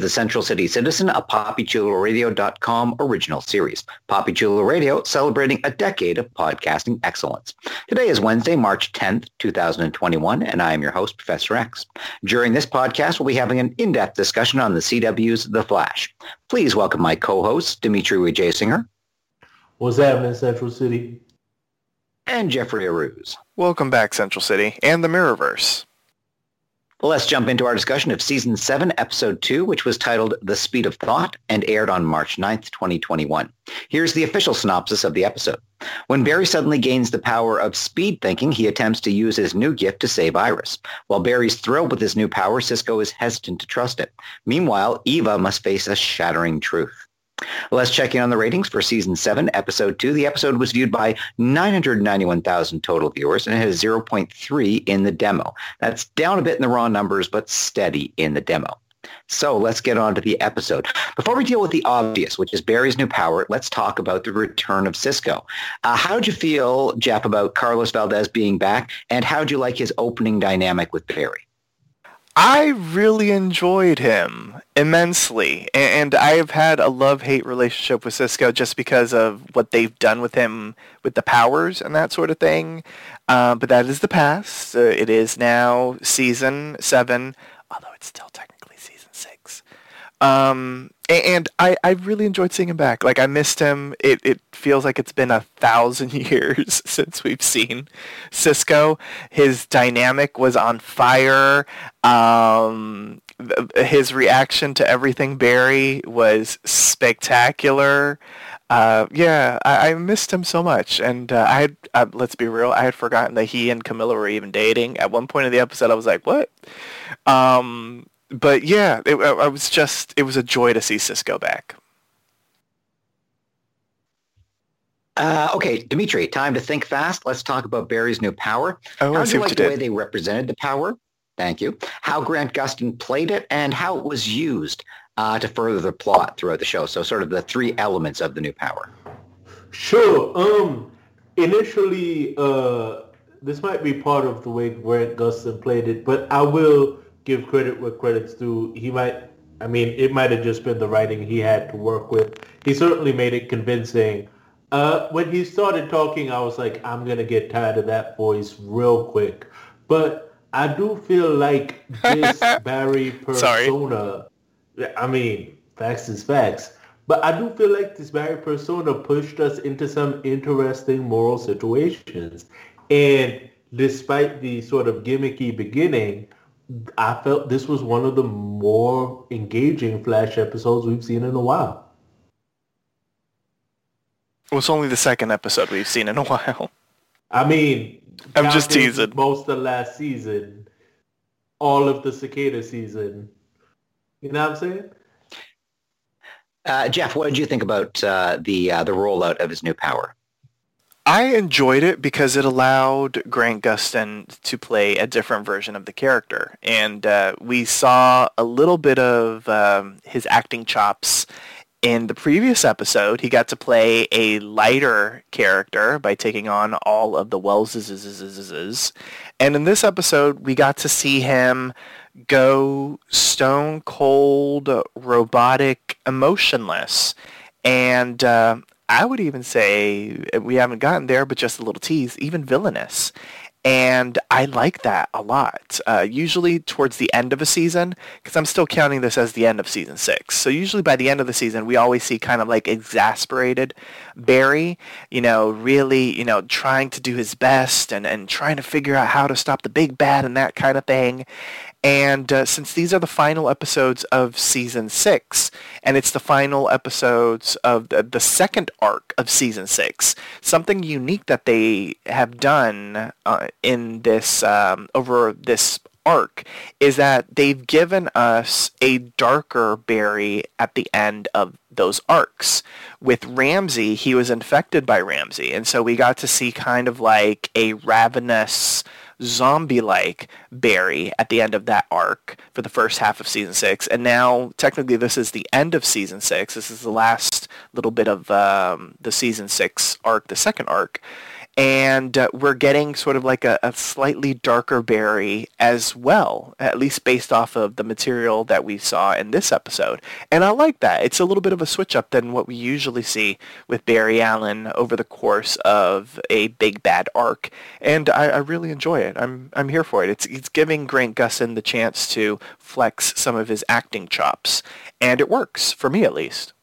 The Central City Citizen, a PapiChuloRADIO.com original series. Papi Chulo Radio celebrating a decade of podcasting excellence. Today is Wednesday, March 10th, 2021, and I am your host, Professor Echs. During this podcast, we'll be having an in-depth discussion on the CW's The Flash. Please welcome my co-host, Dimitri Wejaysingher. What's happening, Central City? And Jeffrey Arauz. Welcome back, Central City, and the Mirrorverse. Let's jump into our discussion of Season 7, Episode 2, which was titled The Speed of Thought and aired on March 9th, 2021. Here's the official synopsis of the episode. When Barry suddenly gains the power of speed thinking, he attempts to use his new gift to save Iris. While Barry's thrilled with his new power, Cisco is hesitant to trust it. Meanwhile, Eva must face a shattering truth. Let's check in on the ratings for season 7, episode 2. The episode was viewed by 991,000 total viewers and it has 0.3 in the demo. That's down a bit in the raw numbers, but steady in the demo. So let's get on to the episode. Before we deal with the obvious, which is Barry's new power, let's talk about the return of Cisco. Uh, how'd you feel, Jeff, about Carlos Valdes being back, and how'd you like his opening dynamic with Barry? I really enjoyed him immensely, and I have had a love-hate relationship with Cisco just because of what they've done with him with the powers and that sort of thing. Uh, but that is the past. Uh, it is now season seven, although it's still technically. Um, and I, I really enjoyed seeing him back. Like I missed him. It it feels like it's been a thousand years since we've seen Cisco. His dynamic was on fire. Um, his reaction to everything Barry was spectacular. Uh, yeah, I, I, missed him so much, and uh, I had uh, let's be real, I had forgotten that he and Camilla were even dating. At one point in the episode, I was like, "What?" Um, but yeah, it, I was just it was a joy to see Cisco back. Uh, okay, Dimitri, time to think fast. Let's talk about Barry's new power. Oh, How do you like the did. way they represented the power? Thank you. How Grant Gustin played it and how it was used uh, to further the plot throughout the show. So sort of the three elements of the new power. Sure. Um, initially, uh, this might be part of the way Grant Gustin played it, but I will give credit where credit's due. He might, I mean, it might have just been the writing he had to work with. He certainly made it convincing. Uh, when he started talking, I was like, I'm going to get tired of that voice real quick. But I do feel like this Barry persona, Sorry. I mean, facts is facts. But I do feel like this Barry persona pushed us into some interesting moral situations. And despite the sort of gimmicky beginning, I felt this was one of the more engaging Flash episodes we've seen in a while. It was only the second episode we've seen in a while. I mean, I'm just counting teasing. Most of last season, all of the cicada season. You know what I'm saying? Uh, Jeff, what did you think about uh, the uh, the rollout of his new power? I enjoyed it because it allowed Grant Gustin to play a different version of the character, and uh, we saw a little bit of um, his acting chops in the previous episode. He got to play a lighter character by taking on all of the Wellses, and in this episode, we got to see him go stone cold, robotic, emotionless, and. Uh, I would even say we haven't gotten there, but just a little tease, even villainous. And I like that a lot. Uh, usually towards the end of a season, because I'm still counting this as the end of season six. So usually by the end of the season, we always see kind of like exasperated Barry, you know, really, you know, trying to do his best and, and trying to figure out how to stop the big bad and that kind of thing. And uh, since these are the final episodes of season six, and it's the final episodes of the, the second arc of season six, something unique that they have done uh, in this um, over this arc is that they've given us a darker Barry at the end of those arcs. With Ramsey, he was infected by Ramsey, and so we got to see kind of like a ravenous zombie-like Barry at the end of that arc for the first half of season six, and now technically this is the end of season six. This is the last little bit of um, the season six arc, the second arc, and uh, we're getting sort of like a, a, slightly darker Barry as well, at least based off of the material that we saw in this episode. And I like that. It's a little bit of a switch up than what we usually see with Barry Allen over the course of a big bad arc, and I, I really enjoy it. I'm I'm here for it. It's it's giving Grant Gustin the chance to flex some of his acting chops, and it works for me at least.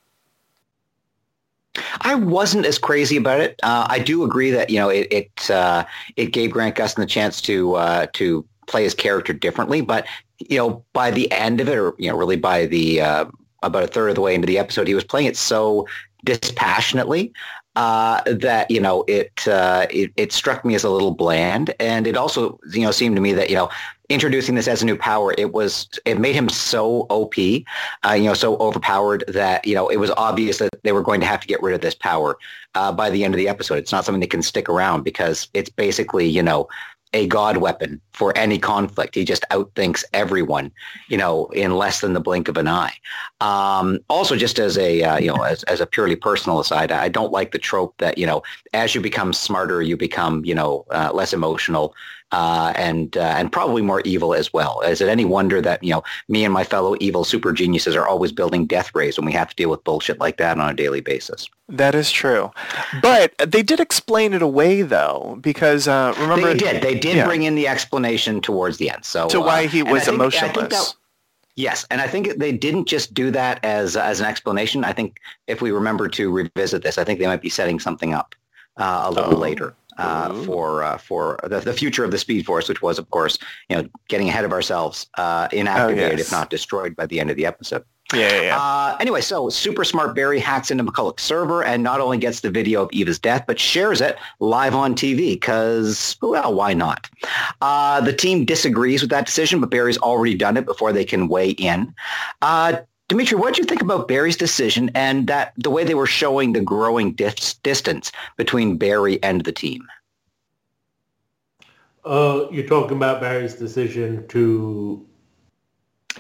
I wasn't as crazy about it. Uh, I do agree that you know it it, uh, it gave Grant Gustin the chance to uh, to play his character differently, but you know by the end of it, or you know really by the uh, about a third of the way into the episode, he was playing it so dispassionately uh, that you know it, uh, it, it struck me as a little bland, and it also you know seemed to me that you know introducing this as a new power, it was it made him so OP, uh, you know, so overpowered that you know it was obvious that they were going to have to get rid of this power uh, by the end of the episode. It's not something that can stick around because it's basically you know a god weapon for any conflict. He just outthinks everyone, you know, in less than the blink of an eye. Um, also, just as a uh, you know, as, as a purely personal aside, I don't like the trope that you know, as you become smarter, you become you know uh, less emotional uh, and uh, and probably more evil as well. Is it any wonder that you know me and my fellow evil super geniuses are always building death rays when we have to deal with bullshit like that on a daily basis? That is true, but they did explain it away though, because uh, remember they did. They did yeah. bring in the explanation towards the end. So to why uh, he was think, emotionless. Yes, and I think they didn't just do that as as an explanation. I think if we remember to revisit this, I think they might be setting something up uh, a little oh. later uh, for uh, for the, the future of the Speed Force, which was, of course, you know, getting ahead of ourselves, uh, inactivated, oh, yes. if not destroyed, by the end of the episode. Yeah, yeah. yeah. Uh, anyway, so super smart Barry hacks into McCulloch's server and not only gets the video of Eva's death, but shares it live on TV because, well, why not? Uh, the team disagrees with that decision, but Barry's already done it before they can weigh in. Uh, Dimitri, what do you think about Barry's decision and that the way they were showing the growing dis- distance between Barry and the team? Uh, you're talking about Barry's decision to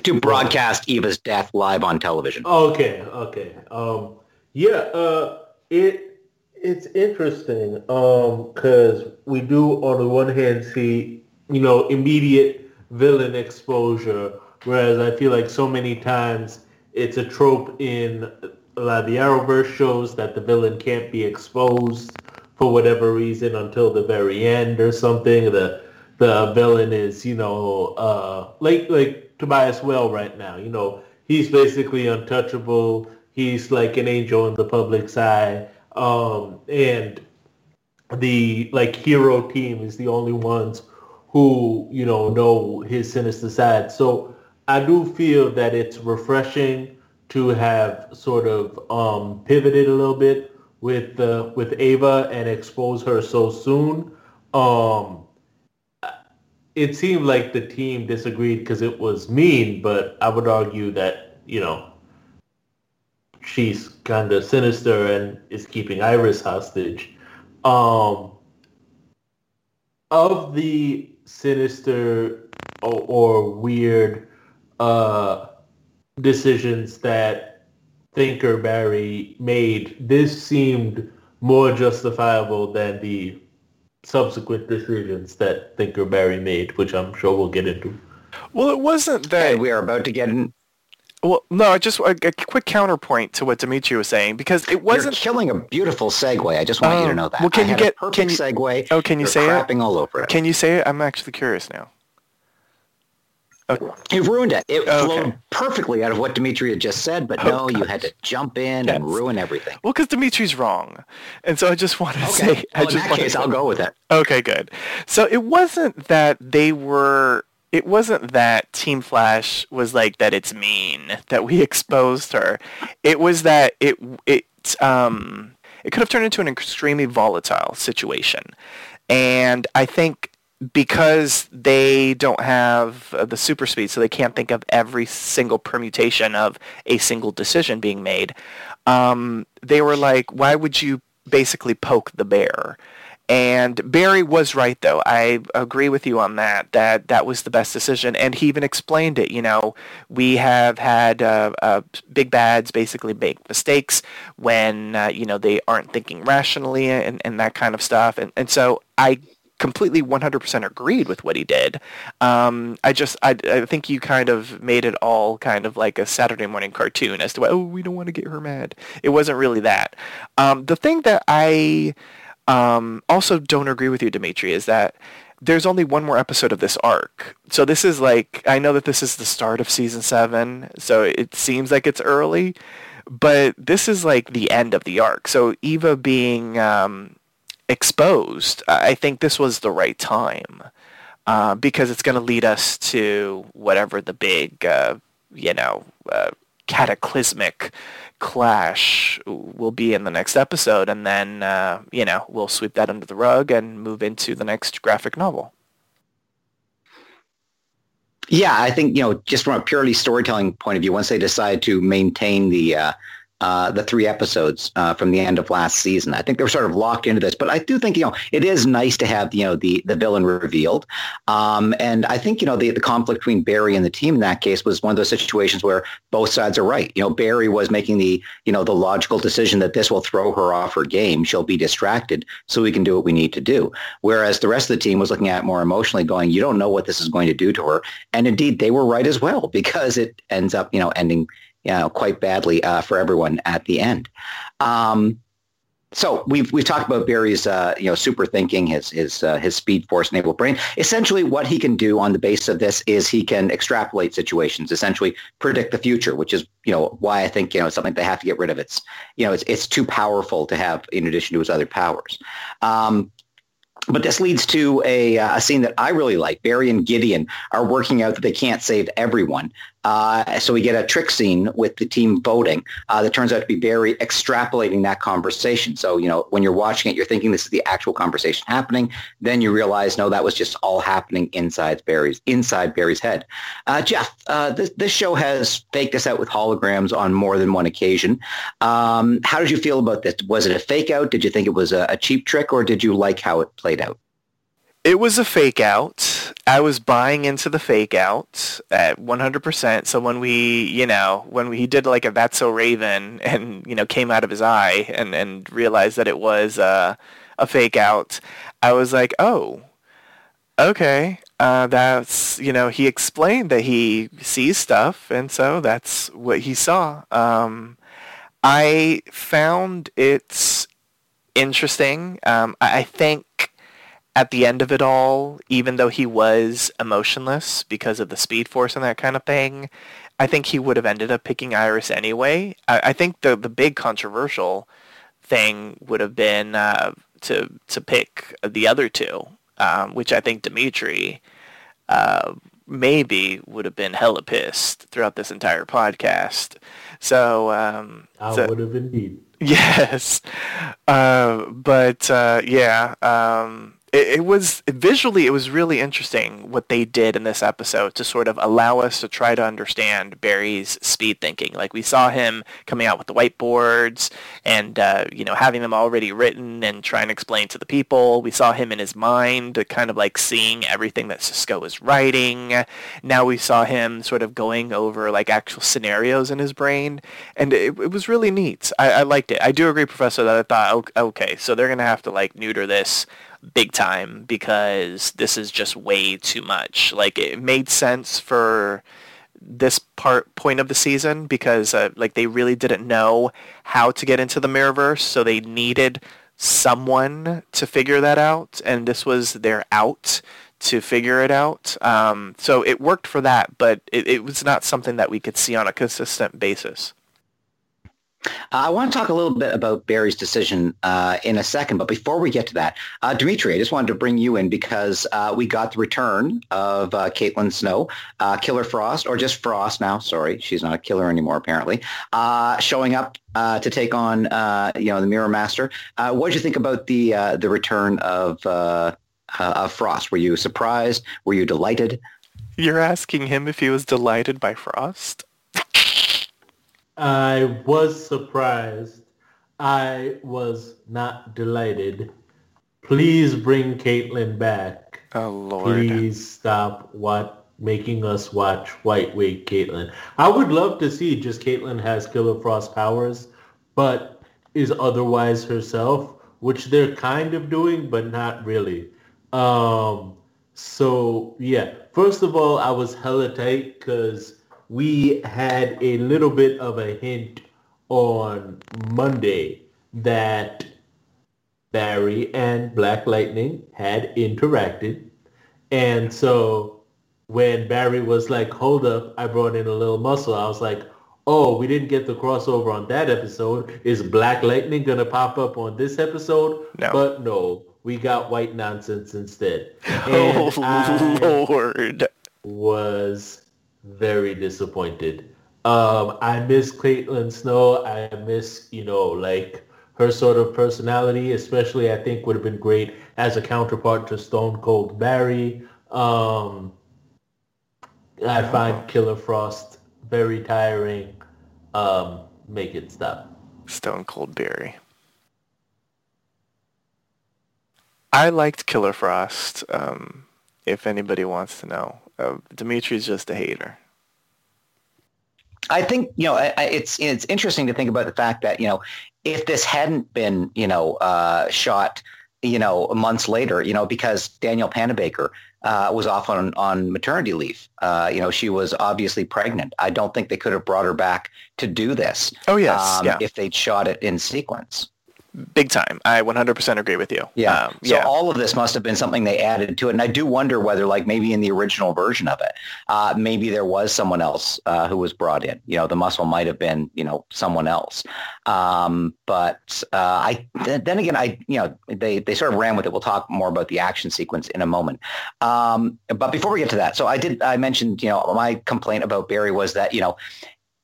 to broadcast Eva's death live on television. Okay, okay. Um, yeah, uh, it it's interesting because um, we do on the one hand see you know immediate villain exposure, whereas I feel like so many times it's a trope in of the Arrowverse shows that the villain can't be exposed for whatever reason until the very end or something. The the villain is, you know, uh, like like Tobias Well right now. You know, he's basically untouchable. He's like an angel in the public's eye. Um, and the like hero team is the only ones who, you know, know his sinister side. So I do feel that it's refreshing to have sort of um, pivoted a little bit with uh, with Ava and expose her so soon. Um, it seemed like the team disagreed because it was mean, but I would argue that you know she's kind of sinister and is keeping Iris hostage. Um, of the sinister or, or weird uh, decisions that Thinker Barry made, this seemed more justifiable than the subsequent decisions that Thinker Barry made, which I'm sure we'll get into. Well, it wasn't that we are about to get in. Well, no, just a, a, quick counterpoint to what Dimitri was saying because it wasn't You're killing a beautiful segue. I just want you to oh, know that. Well, can I you get perfect can you, segue? Oh, can you You're say crapping it? all over it. Can you say it? I'm actually curious now. Okay. You ruined it. It okay. flowed perfectly out of what Dimitri had just said, but oh, no, you had to jump in yes. and ruin everything. Well, because Dimitri's wrong, and so I just wanted to okay. say. Well, I just in that case, to, I'll go with it. Okay, good. So it wasn't that they were. It wasn't that Team Flash was like that. It's mean that we exposed her. It was that it it um it could have turned into an extremely volatile situation, and I think because they don't have uh, the super speed, so they can't think of every single permutation of a single decision being made. Um, they were like, why would you basically poke the bear? And Barry was right, though. I agree with you on that. That that was the best decision, and he even explained it. You know, we have had uh, uh, big bads basically make mistakes when uh, you know they aren't thinking rationally and, and that kind of stuff. And and so I completely 100% agreed with what he did. Um, I just, I, I think you kind of made it all kind of like a Saturday morning cartoon as to why, oh, we don't want to get her mad. It wasn't really that. Um, the thing that I um, also don't agree with you, Dimitri, is that there's only one more episode of this arc. So this is like, I know that this is the start of season seven, so it seems like it's early, but this is like the end of the arc. So Eva being um, exposed, I think this was the right time uh, because it's going to lead us to whatever the big, uh, you know, uh, cataclysmic clash will be in the next episode, and then uh, you know we'll sweep that under the rug and move into the next graphic novel. Yeah, I think you know, just from a purely storytelling point of view, once they decide to maintain the uh, the three episodes uh, from the end of last season. I think they were sort of locked into this, but I do think you know it is nice to have you know the the villain revealed, um, and I think you know the the conflict between Barry and the team in that case was one of those situations where both sides are right. You know, Barry was making the you know the logical decision that this will throw her off her game. She'll be distracted, so we can do what we need to do. Whereas the rest of the team was looking at more emotionally, going, "You don't know what this is going to do to her," and indeed they were right as well because it ends up you know ending you know, quite badly uh, for everyone at the end. Um, so we've we've talked about Barry's uh, you know super thinking, his his uh, his speed force enabled brain. Essentially, what he can do on the basis of this is he can extrapolate situations, essentially predict the future, which is you know why I think you know it's something they have to get rid of. It's you know it's it's too powerful to have in addition to his other powers. Um, but this leads to a, uh, a scene that I really like. Barry and Gideon are working out that they can't save everyone. Uh, so we get a trick scene with the team voting uh, that turns out to be Barry extrapolating that conversation. So, you know, when you're watching it, you're thinking this is the actual conversation happening. Then you realize, no, that was just all happening inside Barry's inside Barry's head. Uh, Jeff, uh, this, this show has faked us out with holograms on more than one occasion. Um, how did you feel about this? Was it a fake out? Did you think it was a, a cheap trick or did you like how it played out? It was a fake out. I was buying into the fake out at 100%. So when we, you know, when we, he did like a That's So Raven and, you know, came out of his eye and, and realized that it was uh, a fake out, I was like, oh, okay. Uh, that's, you know, he explained that he sees stuff. And so that's what he saw. Um, I found it interesting. Um, I think at the end of it all, even though he was emotionless because of the speed force and that kind of thing, I think he would have ended up picking Iris anyway. I, I think the the big controversial thing would have been uh, to to pick the other two, um, which I think Dimitri uh, maybe would have been hella pissed throughout this entire podcast. So um, I so, would have indeed. Yes, uh, but uh, yeah. Um, it, was visually it was really interesting what they did in this episode to sort of allow us to try to understand Barry's speed thinking. Like we saw him coming out with the whiteboards and uh, you know having them already written and trying to explain to the people. We saw him in his mind, kind of like seeing everything that Cisco was writing. Now we saw him sort of going over like actual scenarios in his brain, and it, it was really neat. I, I liked it. I do agree, Professor, that I thought okay, so they're gonna have to like neuter this big time because this is just way too much. Like it made sense for this part point of the season because uh, like they really didn't know how to get into the Mirrorverse, so they needed someone to figure that out, and this was their out to figure it out. Um, so it worked for that, but it, it was not something that we could see on a consistent basis. I want to talk a little bit about Barry's decision uh, in a second, but before we get to that, uh, Dimitri, I just wanted to bring you in because uh, we got the return of uh, Caitlin Snow, uh, Killer Frost, or just Frost now. Sorry, she's not a killer anymore, apparently. Uh, showing up to take on, you know, the Mirror Master. what did you think about the the return of of Frost? Were you surprised? Were you delighted? You're asking him if he was delighted by Frost? I was surprised. I was not delighted. Please bring Caitlin back. Oh Lord! Please stop what making us watch White Wake Caitlin. I would love to see just Caitlin has Killer Frost powers, but is otherwise herself, which they're kind of doing, but not really. Um, so yeah, first of all, I was hella tight because we had a little bit of a hint on Monday that Barry and Black Lightning had interacted. And so when Barry was like, hold up, I brought in a little muscle. I was like, oh, we didn't get the crossover on that episode. Is Black Lightning going to pop up on this episode? No. But no, we got white nonsense instead. Oh, and oh, Lord. was very disappointed. Um, I miss Caitlin Snow. I miss, you know, like her sort of personality, especially I think would have been great as a counterpart to Stone Cold Barry. Um, I find Killer Frost very tiring. Um, make it stop. Stone Cold Barry. I liked Killer Frost. Um, if anybody wants to know, uh, Dimitri's just a hater. I think you know it's it's interesting to think about the fact that you know if this hadn't been you know uh, shot you know months later you know because Danielle Panabaker uh, was off on on maternity leave uh, you know she was obviously pregnant I don't think they could have brought her back to do this oh yes um, yeah. if they'd shot it in sequence big time. I 100% agree with you. Yeah. Um, so yeah. all of this must have been something they added to it. And I do wonder whether like maybe in the original version of it, uh, maybe there was someone else uh, who was brought in. You know, the muscle might have been, you know, someone else. Um, but uh, I then again, I, you know, they, they sort of ran with it. We'll talk more about the action sequence in a moment. Um, but before we get to that, so I did, I mentioned, you know, my complaint about Barry was that, you know,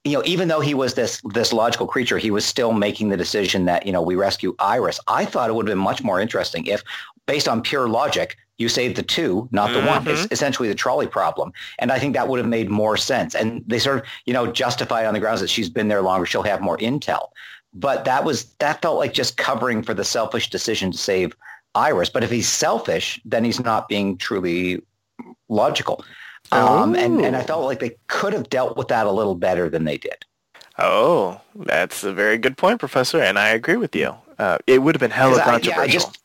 you know, even though he was this this logical creature, he was still making the decision that you know we rescue Iris. I thought it would have been much more interesting if, based on pure logic, you saved the two, not the mm-hmm. one. It's essentially the trolley problem, and I think that would have made more sense. And they sort of you know justify on the grounds that she's been there longer, she'll have more intel. But that was that felt like just covering for the selfish decision to save Iris. But if he's selfish, then he's not being truly logical. Um, and, and I oh. felt like they could have dealt with that a little better than they did. Oh, that's a very good point, Professor, and I agree with you. Uh, it would have been hella controversial. I, yeah, I just,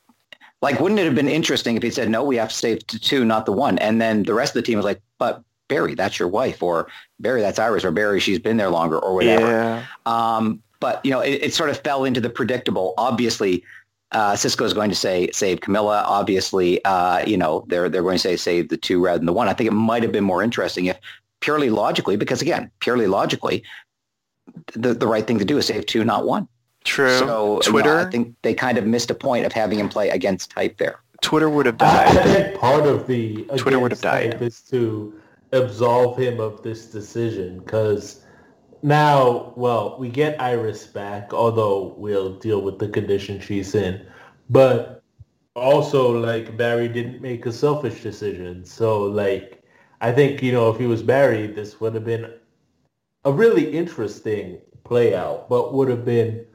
like, wouldn't it have been interesting if he said, no, we have to save the two, not the one? And then the rest of the team was like, but Barry, that's your wife, or Barry, that's Iris, or Barry, she's been there longer, or whatever. Yeah. Um, but, you know, it, it sort of fell into the predictable. Obviously, uh, Cisco is going to say save Camilla. Obviously, uh, you know they're they're going to say save the two rather than the one. I think it might have been more interesting if purely logically, because again, purely logically, the the right thing to do is save two, not one. True. So Twitter. You know, I think they kind of missed a point of having him play against type there. Twitter would have died. I think part of the Twitter would have died is to absolve him of this decision because now, well, we get Iris back, although we'll deal with the condition she's in. But also, like, Barry didn't make a selfish decision. So, like, I think, you know, if he was Barry, this would have been a really interesting play out, but would have been,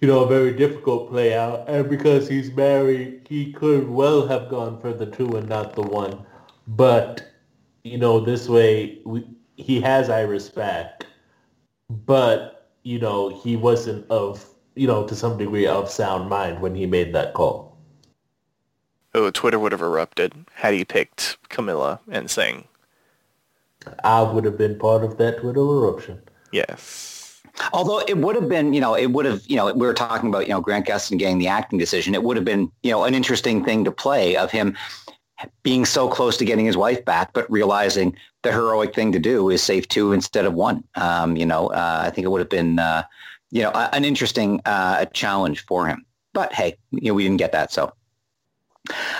you know, a very difficult play out. And because he's married, he could well have gone for the two and not the one. But, you know, this way, we, he has Iris back but you know he wasn't of you know to some degree of sound mind when he made that call. Oh, Twitter would have erupted had he picked Camilla and saying, I would have been part of that Twitter eruption. Yes. Although it would have been, you know, it would have, you know, we were talking about, you know, Grant Gustin getting the acting decision. It would have been, you know, an interesting thing to play of him being so close to getting his wife back, but realizing the heroic thing to do is save two instead of one. Um, you know, uh, I think it would have been, uh, you know, an interesting uh, challenge for him. But hey, you know, we didn't get that, so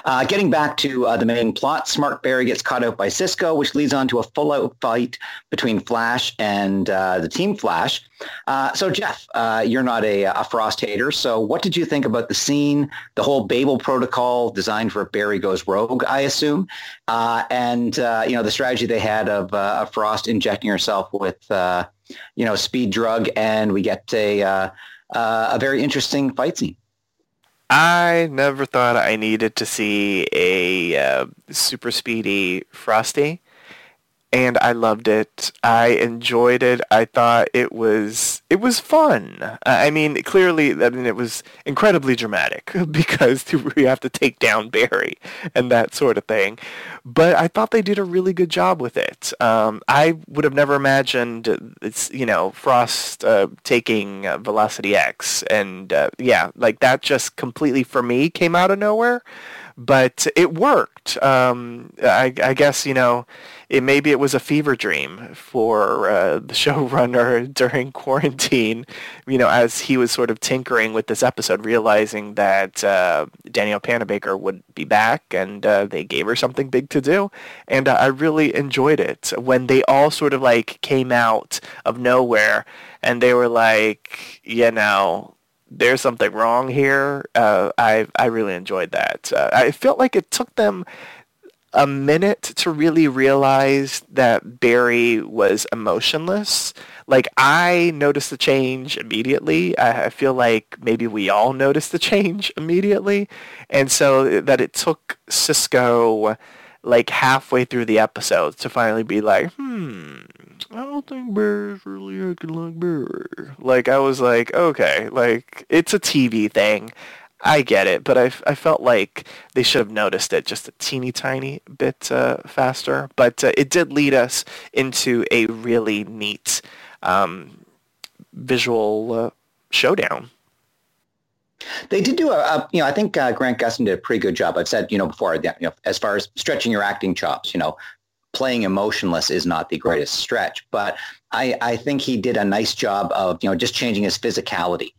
uh, getting back to uh, the main plot, Smart Barry gets caught out by Cisco, which leads on to a full-out fight between Flash and uh, the Team Flash. Uh, so, Jeff, uh, you're not a, a, Frost hater. So, what did you think about the scene, the whole Babel protocol designed for Barry goes rogue, I assume, uh, and you know the strategy they had of, of Frost injecting herself with you know speed drug, and we get a a very interesting fight scene. I never thought I needed to see a uh, super speedy Frosty and I loved it. I enjoyed it. I thought it was it was fun. I mean, clearly, I mean, it was incredibly dramatic because we have to take down Barry and that sort of thing. But I thought they did a really good job with it. Um, I would have never imagined it's you know Frost uh, taking uh, Velocity X, and uh, yeah, like that just completely for me came out of nowhere. But it worked. Um, I, I guess you know it maybe it was a fever dream for uh, the showrunner during quarantine. You know, as he was sort of tinkering with this episode, realizing that uh, Danielle Panabaker would be back, and uh, they gave her something big to do, and I really enjoyed it when they all sort of like came out of nowhere, and they were like, you know there's something wrong here. Uh, I I really enjoyed that. Uh, I felt like it took them a minute to really realize that Barry was emotionless. Like I noticed the change immediately. I, feel like maybe we all noticed the change immediately, and so that it took Cisco like halfway through the episode to finally be like, hmm, I don't think Barry's really acting like Barry. Like I was like, okay, like it's a TV thing. I get it, but I, I felt like they should have noticed it just a teeny tiny bit uh, faster. But uh, it did lead us into a really neat um, visual uh, showdown. They did do a, a you know, I think uh, Grant Gustin did a pretty good job. I've said, you know, before, you know, as far as stretching your acting chops, you know, playing emotionless is not the greatest stretch, but I, I think he did a nice job of, you know, just changing his physicality.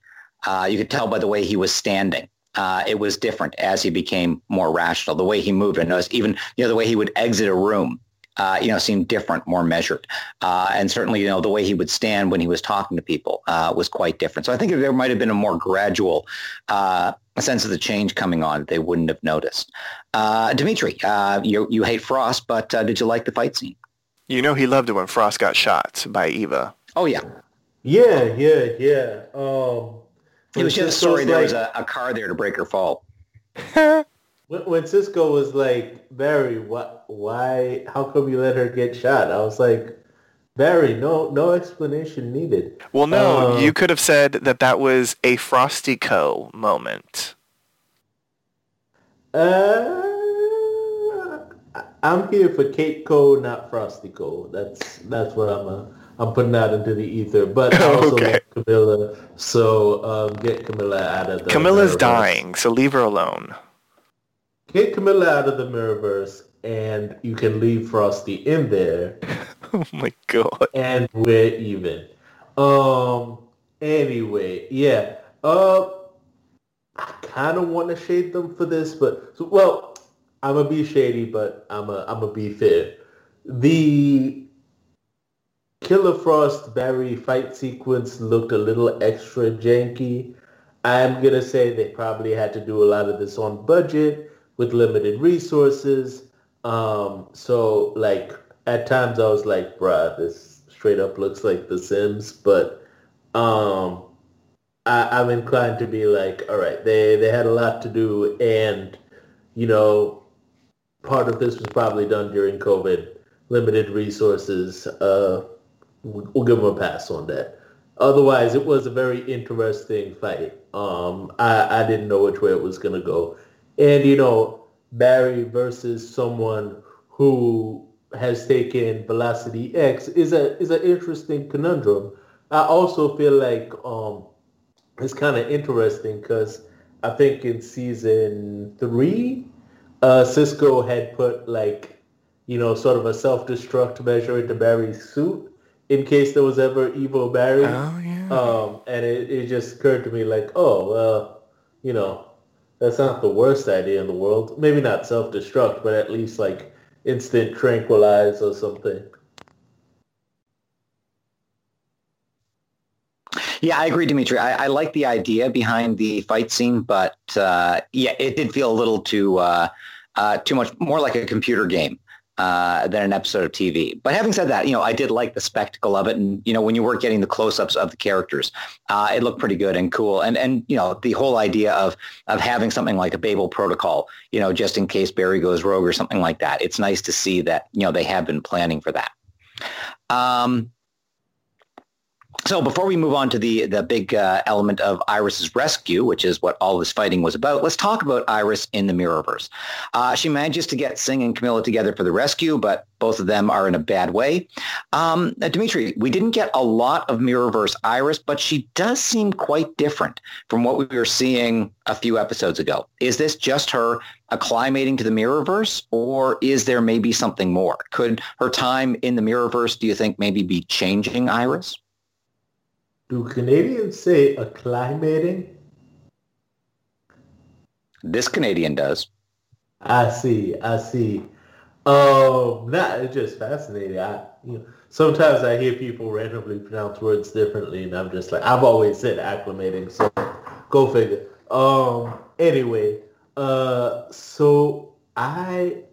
Uh, you could tell by the way he was standing. Uh, it was different as he became more rational. The way he moved, I noticed even you know the way he would exit a room, uh, you know, seemed different, more measured, uh, and certainly you know the way he would stand when he was talking to people uh, was quite different. So I think there might have been a more gradual uh, sense of the change coming on that they wouldn't have noticed. Uh, Dimitri, you you hate Frost, but did you like the fight scene? You know he loved it when Frost got shot by Eva. Oh yeah. Yeah, yeah, yeah. Um, it was just sorry there like, was a, a, car there to break her fall. when, when Cisco was like, Barry, what, why, how come you let her get shot? I was like, Barry, no, no explanation needed. Well, no, um, you could have said that that was a Frosty Co. moment. Uh, I'm here for Kate Co, not Frosty Co. That's that's what I'm. Uh, I'm putting out into the ether. But I also okay. like Camilla, so um, get Camilla out of the. Camilla's dying, so leave her alone. Get Camilla out of the Mirrorverse, and you can leave Frosty in there. oh my god! And we're even. Um. Anyway, yeah. Uh, I kind of want to shade them for this, but so, well, I'm gonna be shady, but I'm a I'm gonna be fair. The Killer Frost Barry fight sequence looked a little extra janky. I'm to say they probably had to do a lot of this on budget with limited resources. Um, so like at times I was like, bruh, this straight up looks like The Sims. But um, I, I'm inclined to be like, all right, they, they had a lot to do and, you know, part of this was probably done during COVID, limited resources. Uh, we'll give them a pass on that. Otherwise, it was a very interesting fight. Um, I, I didn't know which way it was going to go. And, you know, Barry versus someone who has taken Velocity X is a is an interesting conundrum. I also feel like um, it's kind of interesting because I think in season three, uh, Cisco had put like you know sort of a self destruct measure into Barry's suit in case there was ever evil Barry. Oh yeah. Um, and it, it just occurred to me like, oh well, you know, that's not the worst idea in the world. Maybe not self destruct, but at least like instant tranquilize or something. Yeah, I agree, Dimitri. I, I like the idea behind the fight scene, but uh, yeah, it did feel a little too uh, uh, too much, more like a computer game uh, than an episode of TV. But having said that, you know, I did like the spectacle of it, and you know, when you were getting the close-ups of the characters, uh, it looked pretty good and cool. And and you know, the whole idea of of having something like a Babel protocol, you know, just in case Barry goes rogue or something like that. It's nice to see that you know they have been planning for that. Um, so before we move on to the the big uh, element of Iris's rescue, which is what all this fighting was about, let's talk about Iris in the Mirrorverse. Uh, she manages to get Singh and Camilla together for the rescue, but both of them are in a bad way. Um, uh, Dimitri, we didn't get a lot of Mirrorverse Iris, but she does seem quite different from what we were seeing a few episodes ago. Is this just her acclimating to the Mirrorverse, or is there maybe something more? Could her time in the Mirrorverse, do you think, maybe be changing Iris? Do Canadians say acclimating? This Canadian does. I see. I see. Um, nah, it's just fascinating. I, you know, sometimes I hear people randomly pronounce words differently, and I'm just like, I've always said acclimating, so go figure. Um, anyway, uh, so I,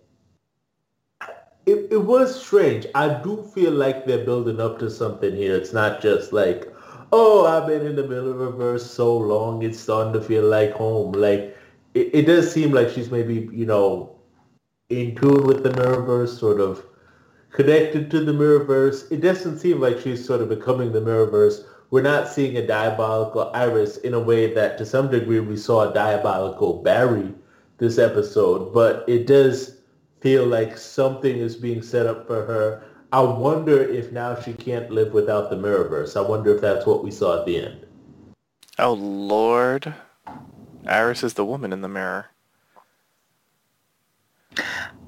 it, it was strange. I do feel like they're building up to something here. It's not just like, oh, I've been in the middle of Mirrorverse so long, it's starting to feel like home. Like, it, it does seem like she's maybe, you know, in tune with the Mirrorverse, sort of connected to the Mirrorverse. It doesn't seem like she's sort of becoming the Mirrorverse. We're not seeing a diabolical Iris in a way that to some degree we saw a diabolical Barry this episode, but it does feel like something is being set up for her I wonder if now she can't live without the Mirrorverse. I wonder if that's what we saw at the end. Oh Lord, Iris is the woman in the mirror.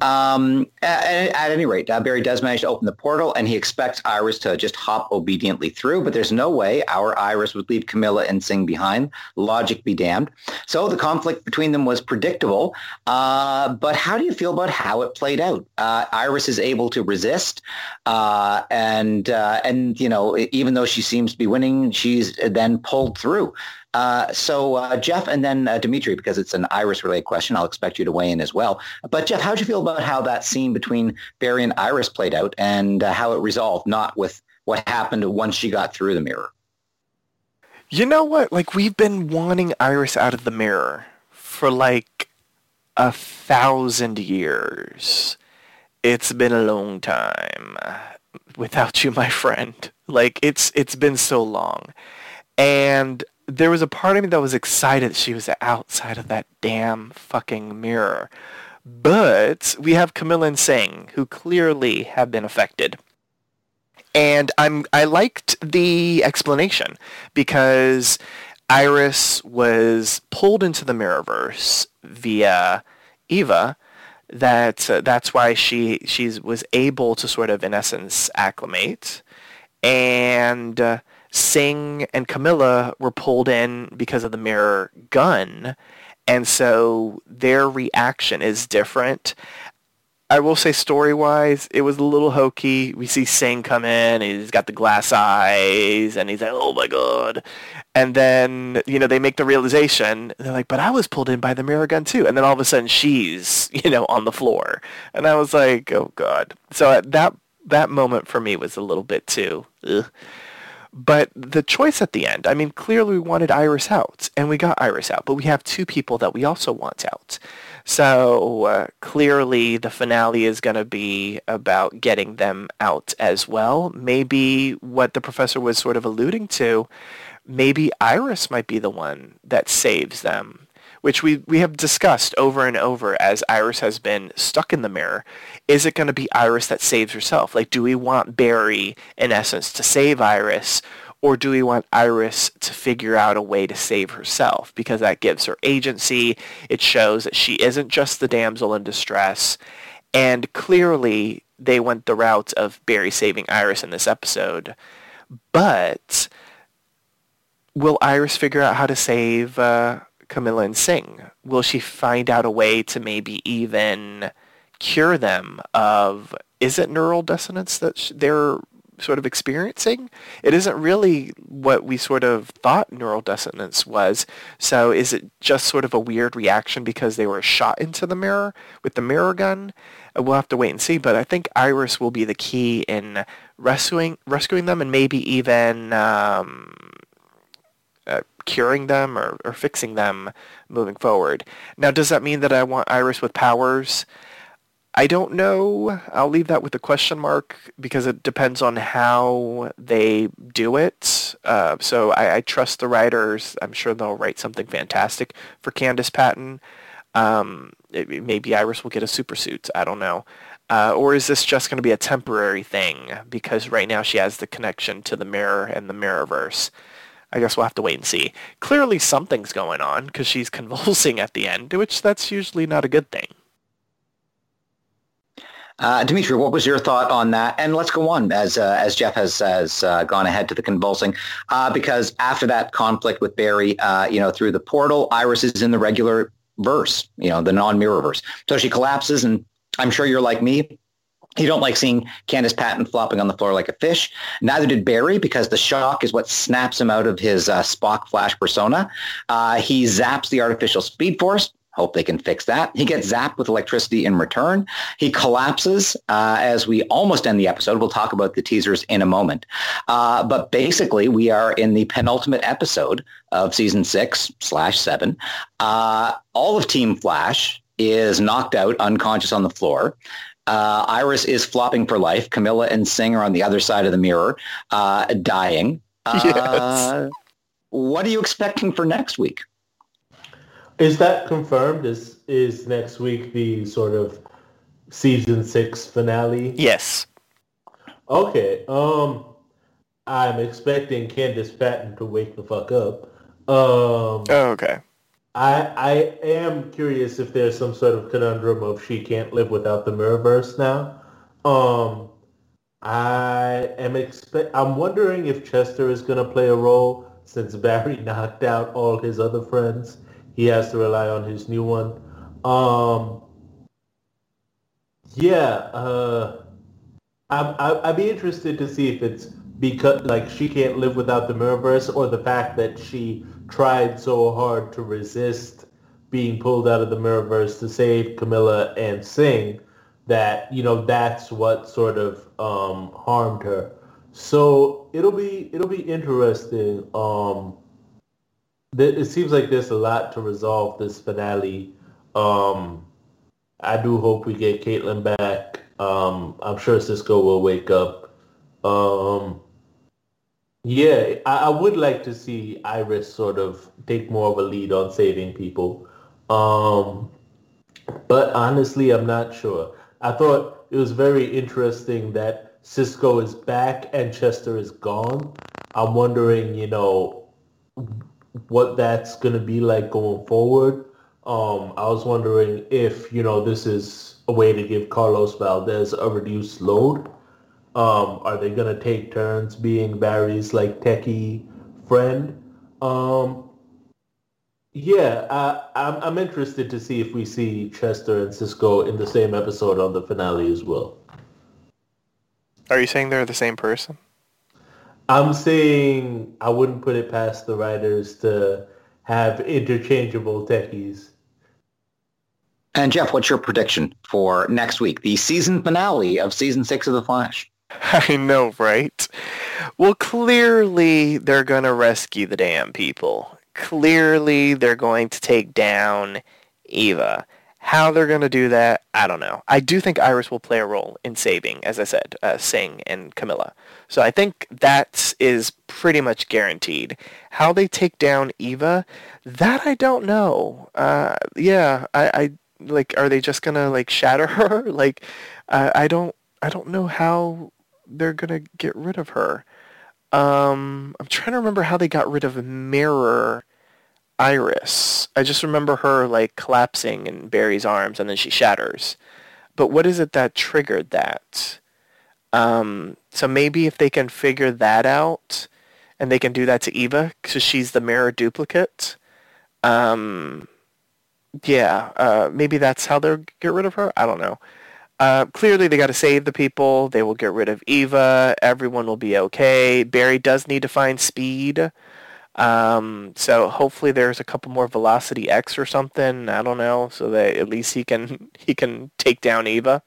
Um, at, at, any rate, uh, Barry does manage to open the portal, and he expects Iris to just hop obediently through, but there's no way our Iris would leave Camilla and Singh behind. Logic be damned. So the conflict between them was predictable, uh, but how do you feel about how it played out? Uh, Iris is able to resist, uh, and uh, and you know, even though she seems to be winning, she's then pulled through. Uh, so uh, Jeff and then uh, Dimitri, because it's an Iris-related question, I'll expect you to weigh in as well. But Jeff, how did you feel about how that scene between Barry and Iris played out and uh, how it resolved, not with what happened once she got through the mirror? You know what? Like we've been wanting Iris out of the mirror for like a thousand years. It's been a long time without you, my friend. Like it's it's been so long. And there was a part of me that was excited she was outside of that damn fucking mirror. But we have Camilla and Singh, who clearly have been affected. And I'm I liked the explanation because Iris was pulled into the Mirrorverse via Eva. That uh, that's why she she was able to sort of in essence acclimate, and uh, Singh and Camilla were pulled in because of the mirror gun, and so their reaction is different. I will say story-wise, it was a little hokey. We see Singh come in, he's got the glass eyes, and he's like, oh my god. And then, you know, they make the realization, they're like, but I was pulled in by the mirror gun too. And then all of a sudden she's, you know, on the floor. And I was like, oh god. So uh, that, that moment for me was a little bit too, ugh. But the choice at the end, I mean, clearly we wanted Iris out, and we got Iris out, but we have two people that we also want out. So uh, clearly the finale is going to be about getting them out as well. Maybe what the professor was sort of alluding to, maybe Iris might be the one that saves them. Which we, we have discussed over and over as Iris has been stuck in the mirror. Is it going to be Iris that saves herself? Like, do we want Barry, in essence, to save Iris, or do we want Iris to figure out a way to save herself? Because that gives her agency. It shows that she isn't just the damsel in distress. And clearly, they went the route of Barry saving Iris in this episode. But will Iris figure out how to save uh, Camilla and Singh? Will she find out a way to maybe even cure them of, is it neural dissonance that they're sort of experiencing. It isn't really what we sort of thought neural dissonance was. So is it just sort of a weird reaction because they were shot into the mirror with the mirror gun? Uh, we'll have to wait and see. But I think Iris will be the key in rescuing rescuing them and maybe even um, curing them or, or fixing them moving forward. Now, does that mean that I want Iris with powers? I don't know. I'll leave that with a question mark because it depends on how they do it. Uh, so I, I, trust the writers. I'm sure they'll write something fantastic for Candice Patton. Um, it, maybe Iris will get a super suit. I don't know. Uh, or is this just going to be a temporary thing because right now she has the connection to the mirror and the mirrorverse? I guess we'll have to wait and see. Clearly something's going on because she's convulsing at the end, which that's usually not a good thing. Uh, Dimitri, what was your thought on that? And let's go on as uh, as Jeff has has uh, gone ahead to the convulsing, uh, because after that conflict with Barry, uh, you know, through the portal, Iris is in the regular verse, you know, the non-mirror verse. So she collapses, and I'm sure you're like me. You don't like seeing Candice Patton flopping on the floor like a fish. Neither did Barry because the shock is what snaps him out of his uh, Spock Flash persona. he zaps the artificial speed force, Hope they can fix that. He gets zapped with electricity in return. He collapses uh, as we almost end the episode. We'll talk about the teasers in a moment. Uh, but basically, we are in the penultimate episode of season six slash seven. Uh, all of Team Flash is knocked out, unconscious on the floor. Uh, Iris is flopping for life. Camilla and Singh are on the other side of the mirror, uh, dying. Yes. Uh, what are you expecting for next week? Is that confirmed? Is is next week the sort of season six finale? Yes. Okay. Um, I'm expecting Candice Patton to wake the fuck up. Um, oh, okay. I I am curious if there's some sort of conundrum of she can't live without the Mirrorverse now. Um, I am expect. I'm wondering if Chester is going to play a role since Barry knocked out all his other friends he has to rely on his new one. Um, yeah, uh, I, I'd be interested to see if it's because like she can't live without the Mirrorverse or the fact that she tried so hard to resist being pulled out of the Mirrorverse to save Camilla and Singh that you know that's what sort of um, harmed her. So it'll be it'll be interesting um, it seems like there's a lot to resolve this finale. Um, I do hope we get Caitlin back. Um, I'm sure Cisco will wake up. Um, yeah, I, would like to see Iris sort of take more of a lead on saving people. Um, but honestly, I'm not sure. I thought it was very interesting that Cisco is back and Chester is gone. I'm wondering, you know, what that's going to be like going forward. Um, I was wondering if, you know, this is a way to give Carlos Valdes a reduced load. Um, are they going to take turns being Barry's, like, techie friend? Um, yeah, I, I'm, I'm interested to see if we see Chester and Cisco in the same episode on the finale as well. Are you saying they're the same person? I'm saying I wouldn't put it past the writers to have interchangeable techies. And Jeff, what's your prediction for next week, the season finale of season six of The Flash? I know, right? Well, clearly they're going to rescue the damn people. Clearly they're going to take down Eva. How they're going to do that, I don't know. I do think Iris will play a role in saving, as I said, uh, Singh and Camilla. So I think that is pretty much guaranteed. How they take down Eva, that I don't know. Uh, yeah, I, I like. Are they just gonna like shatter her? like, uh, I don't. I don't know how they're gonna get rid of her. Um, I'm trying to remember how they got rid of Mirror Iris. I just remember her like collapsing in Barry's arms and then she shatters. But what is it that triggered that? Um, so maybe if they can figure that out and they can do that to Eva because she's the mirror duplicate. Um, yeah, uh, maybe that's how they'll get rid of her. I don't know. Uh, clearly, they got to save the people. They will get rid of Eva. Everyone will be okay. Barry does need to find Speed. Um, so hopefully there's a couple more Velocity X or something. I don't know, so that at least he can he can take down Eva.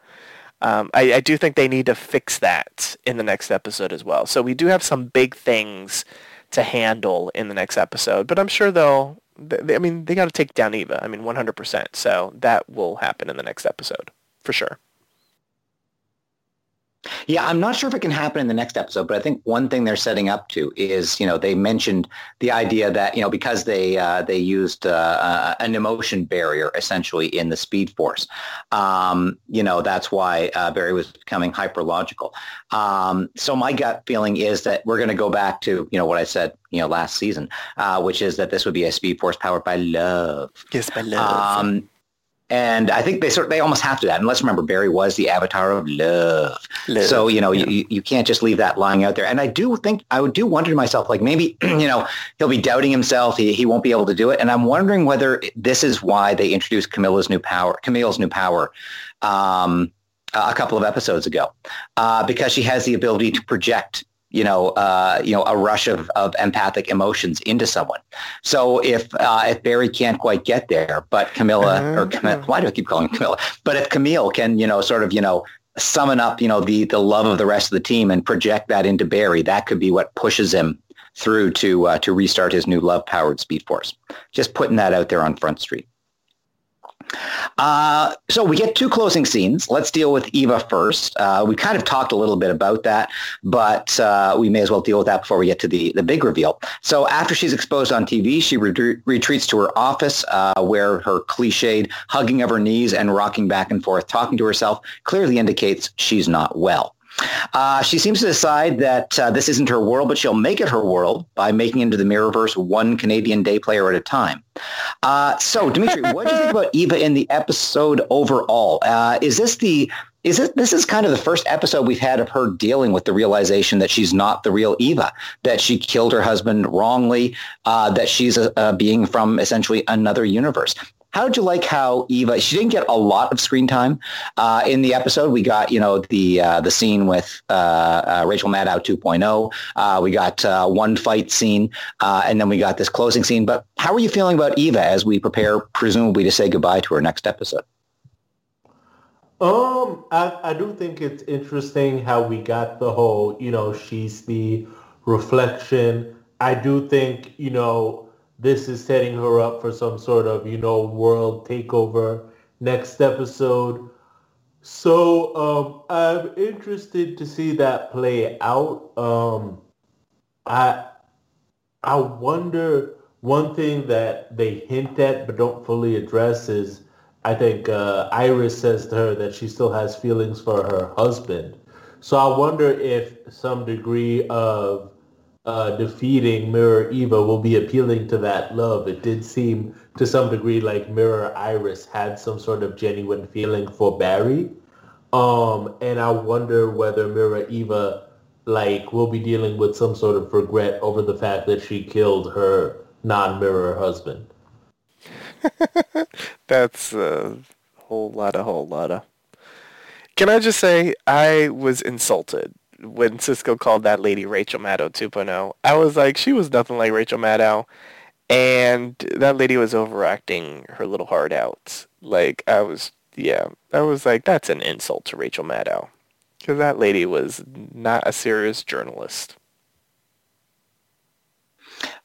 Um, I, I do think they need to fix that in the next episode as well. So we do have some big things to handle in the next episode, but I'm sure they'll. They, I mean, they got to take down Eva. I mean, 100%. So that will happen in the next episode for sure. Yeah, I'm not sure if it can happen in the next episode, but I think one thing they're setting up to is, you know, they mentioned the idea that, you know, because they uh, they used uh, uh, an emotion barrier essentially in the Speed Force, um, you know, that's why uh, Barry was becoming hyperlogical. Um, so my gut feeling is that we're going to go back to, you know, what I said, you know, last season, uh, which is that this would be a Speed Force powered by love. Yes, by love. Um, and I think they sort of, they almost have to that. And let's remember, Barry was the avatar of love. love so, you know, yeah. you, you can't just leave that lying out there. And I do think, I do wonder to myself, like maybe, you know, he'll be doubting himself. He, he won't be able to do it. And I'm wondering whether this is why they introduced Camilla's new power, Camille's new power. Um, a couple of episodes ago, uh, because she has the ability to project you know, uh, you know, a rush of, of empathic emotions into someone. So if uh, if Barry can't quite get there, but Camilla uh-huh. or Camilla, why do I keep calling Camilla? But if Camille can, you know, sort of, you know, summon up, you know, the the love of the rest of the team and project that into Barry, that could be what pushes him through to uh, to restart his new love powered Speed Force. Just putting that out there on Front Street. Uh, so we get two closing scenes. Let's deal with Eva first. Uh, we kind of talked a little bit about that, but uh, we may as well deal with that before we get to the, the big reveal. So after she's exposed on TV, she re- retreats to her office uh, where her cliched hugging of her knees and rocking back and forth, talking to herself, clearly indicates she's not well. Uh, she seems to decide that uh, this isn't her world, but she'll make it her world by making into the Mirrorverse one Canadian day player at a time. Uh, so, Dimitri, what do you think about Eva in the episode overall? Uh, is this the is it this is kind of the first episode we've had of her dealing with the realization that she's not the real Eva, that she killed her husband wrongly, uh, that she's a, a being from essentially another universe. How did you like how Eva? She didn't get a lot of screen time uh, in the episode. We got you know the uh, the scene with uh, uh Rachel Maddow 2.0. Uh, we got uh, one fight scene, and then we got this closing scene. But how are you feeling about Eva as we prepare, presumably, to say goodbye to her next episode? Um, I, I do think it's interesting how we got the whole, you know, she's the reflection. I do think, you know, this is setting her up for some sort of, you know, world takeover next episode. So um, I'm interested to see that play out. Um, I I wonder one thing that they hint at but don't fully address is I think uh, Iris says to her that she still has feelings for her husband. So I wonder if some degree of uh, defeating Mirror Eva will be appealing to that love. It did seem to some degree like Mirror Iris had some sort of genuine feeling for Barry. Um, and I wonder whether Mirror Eva like will be dealing with some sort of regret over the fact that she killed her non-mirror husband. That's a whole lot, a whole lot of. Can I just say I was insulted when Cisco called that lady Rachel Maddow 2.0, I was like, she was nothing like Rachel Maddow. And that lady was overacting her little heart out. Like, I was, yeah, I was like, that's an insult to Rachel Maddow. Because that lady was not a serious journalist.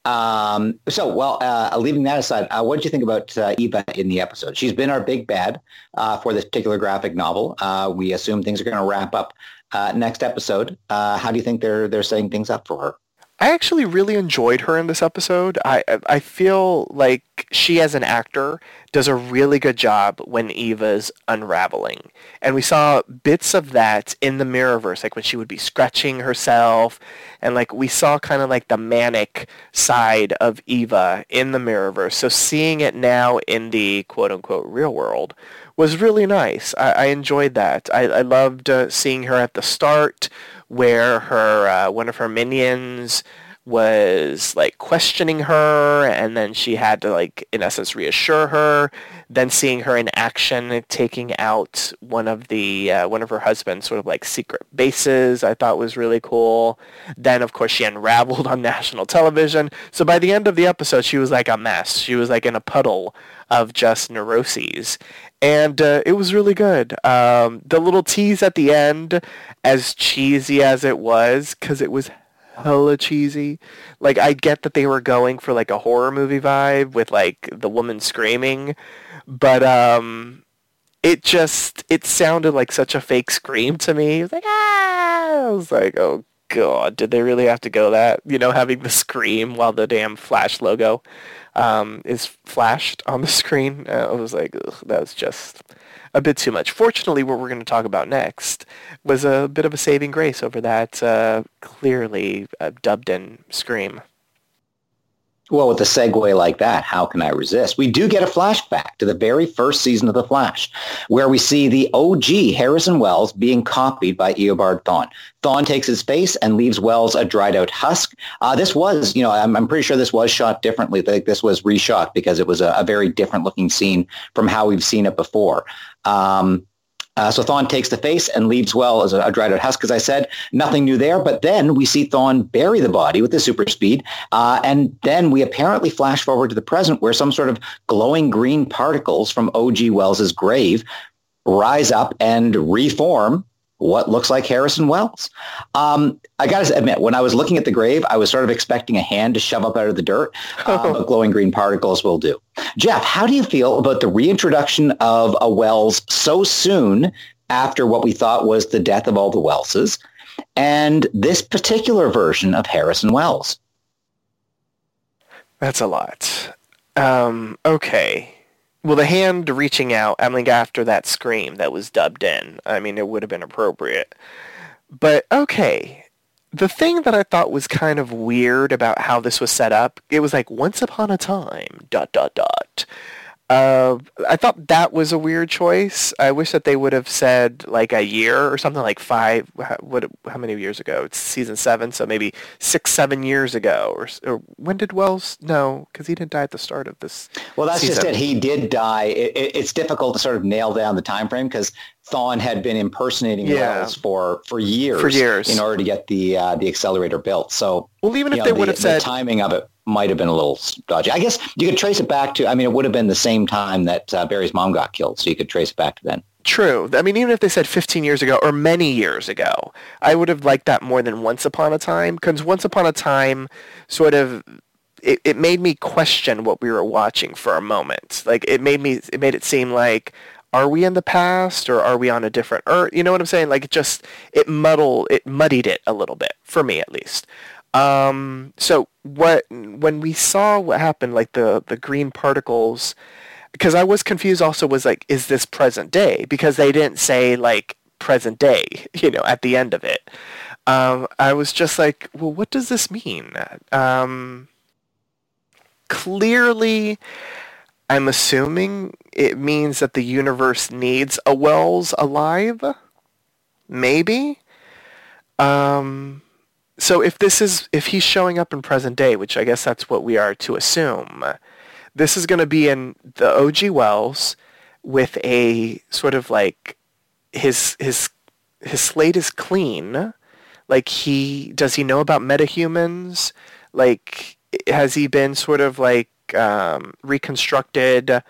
Um, so, well, uh, leaving that aside, uh, what did you think about uh, Eva in the episode? She's been our big bad uh, for this particular graphic novel. Uh, we assume things are going to wrap up uh, next episode. how do you think they're they're setting things up for her? I actually really enjoyed her in this episode. I I feel like she as an actor does a really good job when Eva's unraveling. And we saw bits of that in the Mirrorverse, like when she would be scratching herself and like we saw kind of like the manic side of Eva in the Mirrorverse. So seeing it now in the quote unquote real world was really nice. I, I enjoyed that. I, I loved uh, seeing her at the start where her uh, one of her minions was like questioning her and then she had to like in essence reassure her. Then seeing her in action taking out one of the uh, one of her husband's sort of like secret bases i thought was really cool. Then of course she unraveled on national television. So by the end of the episode she was like a mess. She was like in a puddle of just neuroses and uh, it was really good. Um, the little tease at the end, as cheesy as it was, because it was hella cheesy. Like I get that they were going for like a horror movie vibe with like the woman screaming, but um, it just it sounded like such a fake scream to me. It was like ah, I was like, oh god, did they really have to go that? You know, having the scream while the damn Flash logo um, is flashed on the screen. Uh, I was like, that was just a bit too much. Fortunately, what we're going to talk about next was a bit of a saving grace over that uh, clearly uh, dubbed in scream. Well, with a segue like that, how can I resist? We do get a flashback to the very first season of The Flash, where we see the OG Harrison Wells being copied by Eobard Thawne. Thawne takes his face and leaves Wells a dried out husk. Uh, this was, you know, I'm, I'm, pretty sure this was shot differently. Like this was reshot because it was a, a very different looking scene from how we've seen it before. Um, uh, so Thawne takes the face and leaves well as a, a dried out husk, as I said. Nothing new there. But then we see Thawne bury the body with the super speed. Uh, and then we apparently flash forward to the present where some sort of glowing green particles from O.G. Wells's grave rise up and reform what looks like Harrison Wells. Um, I got to admit, when I was looking at the grave, I was sort of expecting a hand to shove up out of the dirt, uh, but glowing green particles will do. Jeff, how do you feel about the reintroduction of a Wells so soon after what we thought was the death of all the Wellses and this particular version of Harrison Wells? That's a lot. Um, okay. Well, the hand reaching out, I mean, after that scream that was dubbed in, I mean, it would have been appropriate. But okay, the thing that I thought was kind of weird about how this was set up, it was like once upon a time, dot dot dot. Uh, I thought that was a weird choice. I wish that they would have said like a year or something like five. What? How many years ago? It's season seven, so maybe six, seven years ago, or, or when did Wells? No, because he didn't die at the start of this. Well, that's season. just it. He did die. It, it, it's difficult to sort of nail down the time frame because Thawne had been impersonating yeah. Wells for for years, for years, in order to get the uh, the accelerator built. So, well, even if know, they would have said the timing of it might have been a little dodgy. I guess you could trace it back to, I mean, it would have been the same time that uh, Barry's mom got killed, so you could trace it back to then. True. I mean, even if they said 15 years ago or many years ago, I would have liked that more than Once Upon a Time, because Once Upon a Time sort of it, it made me question what we were watching for a moment. Like it made me it made it seem like are we in the past or are we on a different earth? You know what I'm saying? Like it just it muddled it muddied it a little bit for me at least. Um, so what when we saw what happened, like the the green particles, because I was confused. Also, was like, is this present day? Because they didn't say like present day, you know, at the end of it. Um, I was just like, well, what does this mean? Um, clearly, I'm assuming it means that the universe needs a Wells alive. Maybe. Um, so if this is if he's showing up in present day, which I guess that's what we are to assume, this is going to be in the OG Wells with a sort of like his his his slate is clean. Like he does he know about metahumans? Like has he been sort of like um, reconstructed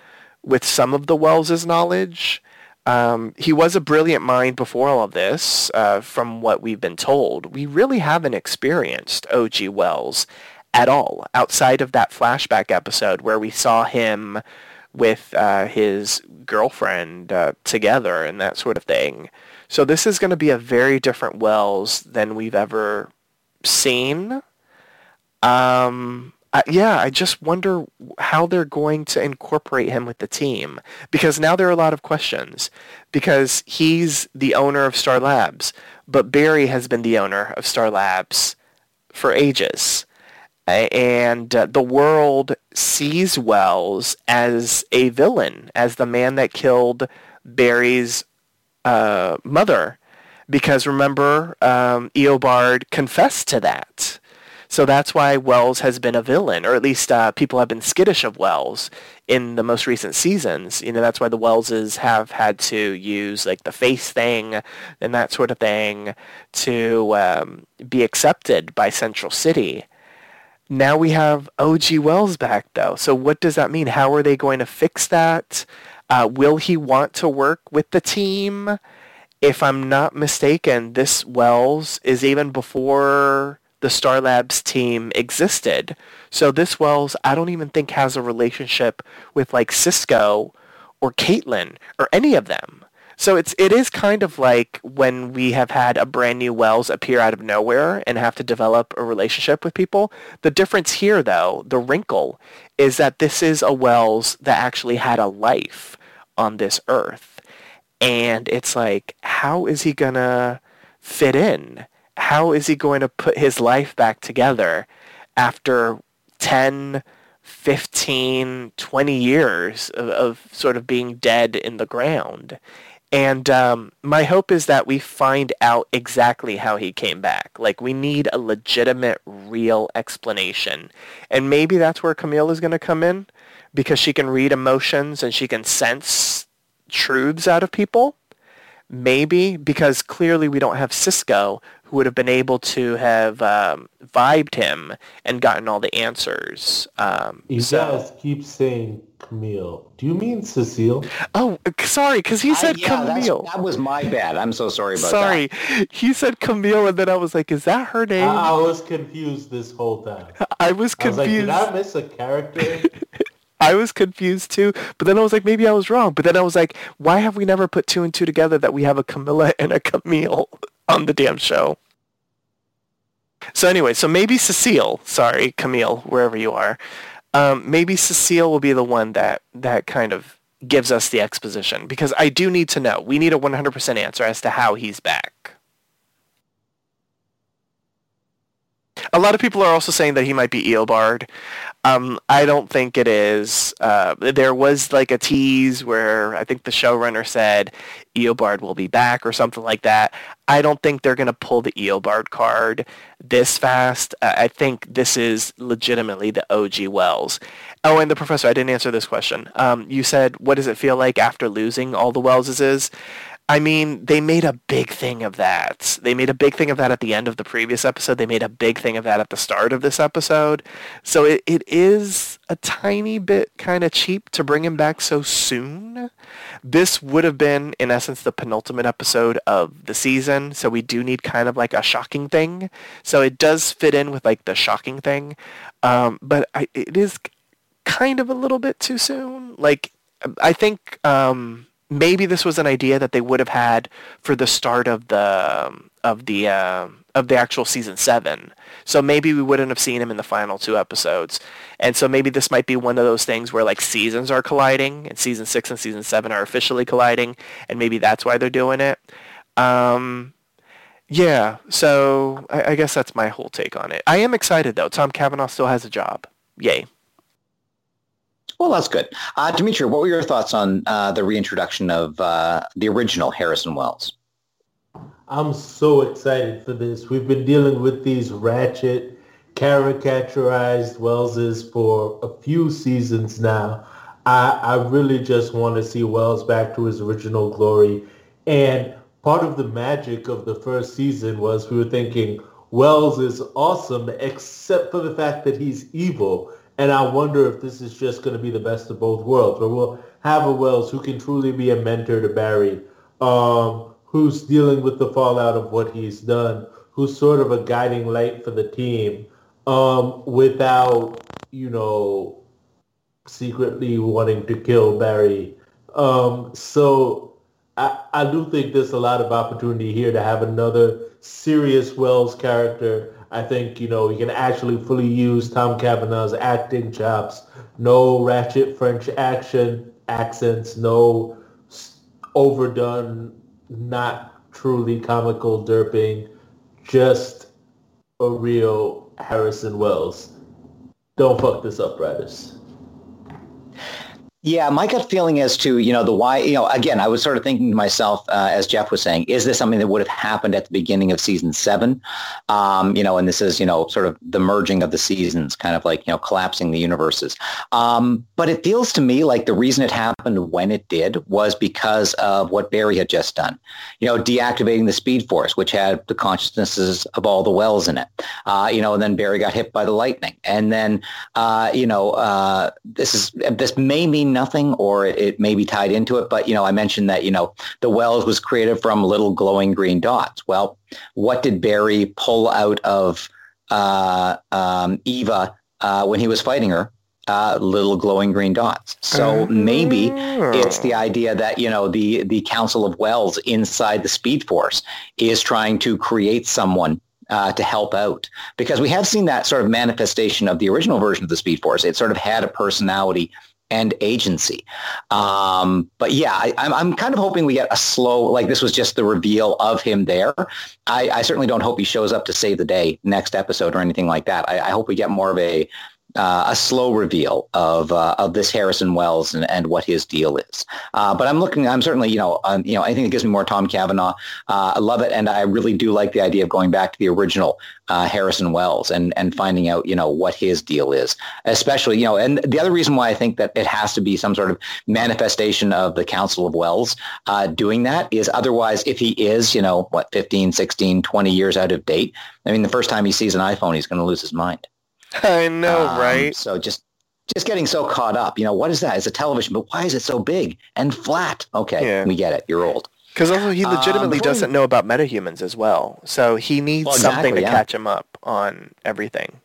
with some of the Wells's knowledge? Um, he was a brilliant mind before all of this, uh, from what we've been told. We really haven't experienced O.G. Wells at all outside of that flashback episode where we saw him with uh, his girlfriend uh, together and that sort of thing. So this is going to be a very different Wells than we've ever seen. Um, uh, yeah, I just wonder how they're going to incorporate him with the team because now there are a lot of questions because he's the owner of Star Labs, but Barry has been the owner of Star Labs for ages. And uh, the world sees Wells as a villain, as the man that killed Barry's uh, mother. Because remember, um, Eobard confessed to that. So that's why Wells has been a villain, or at least uh, people have been skittish of Wells in the most recent seasons. You know, that's why the Welleses have had to use like the face thing and that sort of thing to um, be accepted by Central City. Now we have OG Wells back though. So what does that mean? How are they going to fix that? Uh, will he want to work with the team? If I'm not mistaken, this Wells is even before the Star Labs team existed. So this Wells, I don't even think has a relationship with like Cisco or Caitlin or any of them. So it's it is kind of like when we have had a brand new Wells appear out of nowhere and have to develop a relationship with people. The difference here though, the wrinkle, is that this is a Wells that actually had a life on this earth. And it's like, how is he gonna fit in? How is he going to put his life back together after 10, 15, 20 years of, of sort of being dead in the ground? And um, my hope is that we find out exactly how he came back. Like, we need a legitimate, real explanation. And maybe that's where Camille is going to come in because she can read emotions and she can sense truths out of people. Maybe because clearly we don't have Cisco, who would have been able to have um, vibed him and gotten all the answers. Um, you so. guys keep saying Camille. Do you mean Cecile? Oh, sorry, because he said I, yeah, Camille. That was my bad. I'm so sorry about sorry. that. Sorry, he said Camille, and then I was like, "Is that her name?" I, I was confused this whole time. I was confused. I was like, Did I miss a character? I was confused too, but then I was like, maybe I was wrong. But then I was like, why have we never put two and two together that we have a Camilla and a Camille? On the damn show. So anyway, so maybe Cecile, sorry, Camille, wherever you are, um, maybe Cecile will be the one that that kind of gives us the exposition because I do need to know. We need a 100% answer as to how he's back. A lot of people are also saying that he might be Eobard. Um, I don't think it is. Uh, there was like a tease where I think the showrunner said Eobard will be back or something like that. I don't think they're going to pull the Eobard card this fast. Uh, I think this is legitimately the OG Wells. Oh, and the professor, I didn't answer this question. Um, you said, what does it feel like after losing all the Welleses? I mean, they made a big thing of that. They made a big thing of that at the end of the previous episode. They made a big thing of that at the start of this episode. So it, it is a tiny bit kind of cheap to bring him back so soon. This would have been, in essence, the penultimate episode of the season. So we do need kind of like a shocking thing. So it does fit in with like the shocking thing. Um, but I, it is kind of a little bit too soon. Like, I think... Um, maybe this was an idea that they would have had for the start of the of the uh, of the actual season seven. So maybe we wouldn't have seen him in the final two episodes. And so maybe this might be one of those things where like seasons are colliding, and season six and season seven are officially colliding, and maybe that's why they're doing it. Um, yeah, so I, I guess that's my whole take on it. I am excited though. Tom Cavanagh still has a job. Yay. Well, that's good. Uh, Dimitri, what were your thoughts on uh, the reintroduction of uh, the original Harrison Wells? I'm so excited for this. We've been dealing with these ratchet, caricaturized Welleses for a few seasons now. I, I really just want to see Wells back to his original glory. And part of the magic of the first season was we were thinking Wells is awesome except for the fact that he's evil. And I wonder if this is just going to be the best of both worlds, where we'll have a Wells who can truly be a mentor to Barry, um, who's dealing with the fallout of what he's done, who's sort of a guiding light for the team, um, without you know secretly wanting to kill Barry. Um, so I, I do think there's a lot of opportunity here to have another serious Wells character. I think, you know, we can actually fully use Tom Cavanagh's acting chops. No ratchet French action accents, no overdone, not truly comical derping, just a real Harrison Wells. Don't fuck this up, writers. Yeah, my gut feeling as to, you know, the why, you know, again, I was sort of thinking to myself, uh, as Jeff was saying, is this something that would have happened at the beginning of season seven? Um, you know, and this is, you know, sort of the merging of the seasons, kind of like, you know, collapsing the universes. Um, but it feels to me like the reason it happened when it did was because of what Barry had just done. You know, deactivating the Speed Force, which had the consciousnesses of all the wells in it. Uh, you know, and then Barry got hit by the lightning. And then, uh, you know, uh, this is, this may mean nothing or it may be tied into it. But, you know, I mentioned that, you know, the Wells was created from little glowing green dots. Well, what did Barry pull out of uh, um, Eva uh, when he was fighting her? Uh, little glowing green dots. So maybe it's the idea that you know the the Council of Wells inside the Speed Force is trying to create someone uh, to help out because we have seen that sort of manifestation of the original version of the Speed Force. It sort of had a personality and agency. Um, but yeah, I, am I'm, I'm kind of hoping we get a slow, like this was just the reveal of him there. I, I certainly don't hope he shows up to save the day next episode or anything like that. I, I hope we get more of a, uh, a slow reveal of uh, of this Harrison Wells and, and what his deal is. Uh, but I'm looking. I'm certainly you know um, you know anything that gives me more Tom Cavanagh. Uh, I love it, and I really do like the idea of going back to the original uh, Harrison Wells and and finding out you know what his deal is. Especially you know, and the other reason why I think that it has to be some sort of manifestation of the Council of Wells uh, doing that is otherwise if he is you know what 15, 16, 20 years out of date. I mean, the first time he sees an iPhone, he's going to lose his mind. I know, Um, right? So just just getting so caught up. You know, what is that? It's a television, but why is it so big and flat? Okay, Yeah. we get it. You're old. Because also he Um, legitimately we- doesn't know about metahumans as well. So he needs Well, something to yeah. catch him up on everything.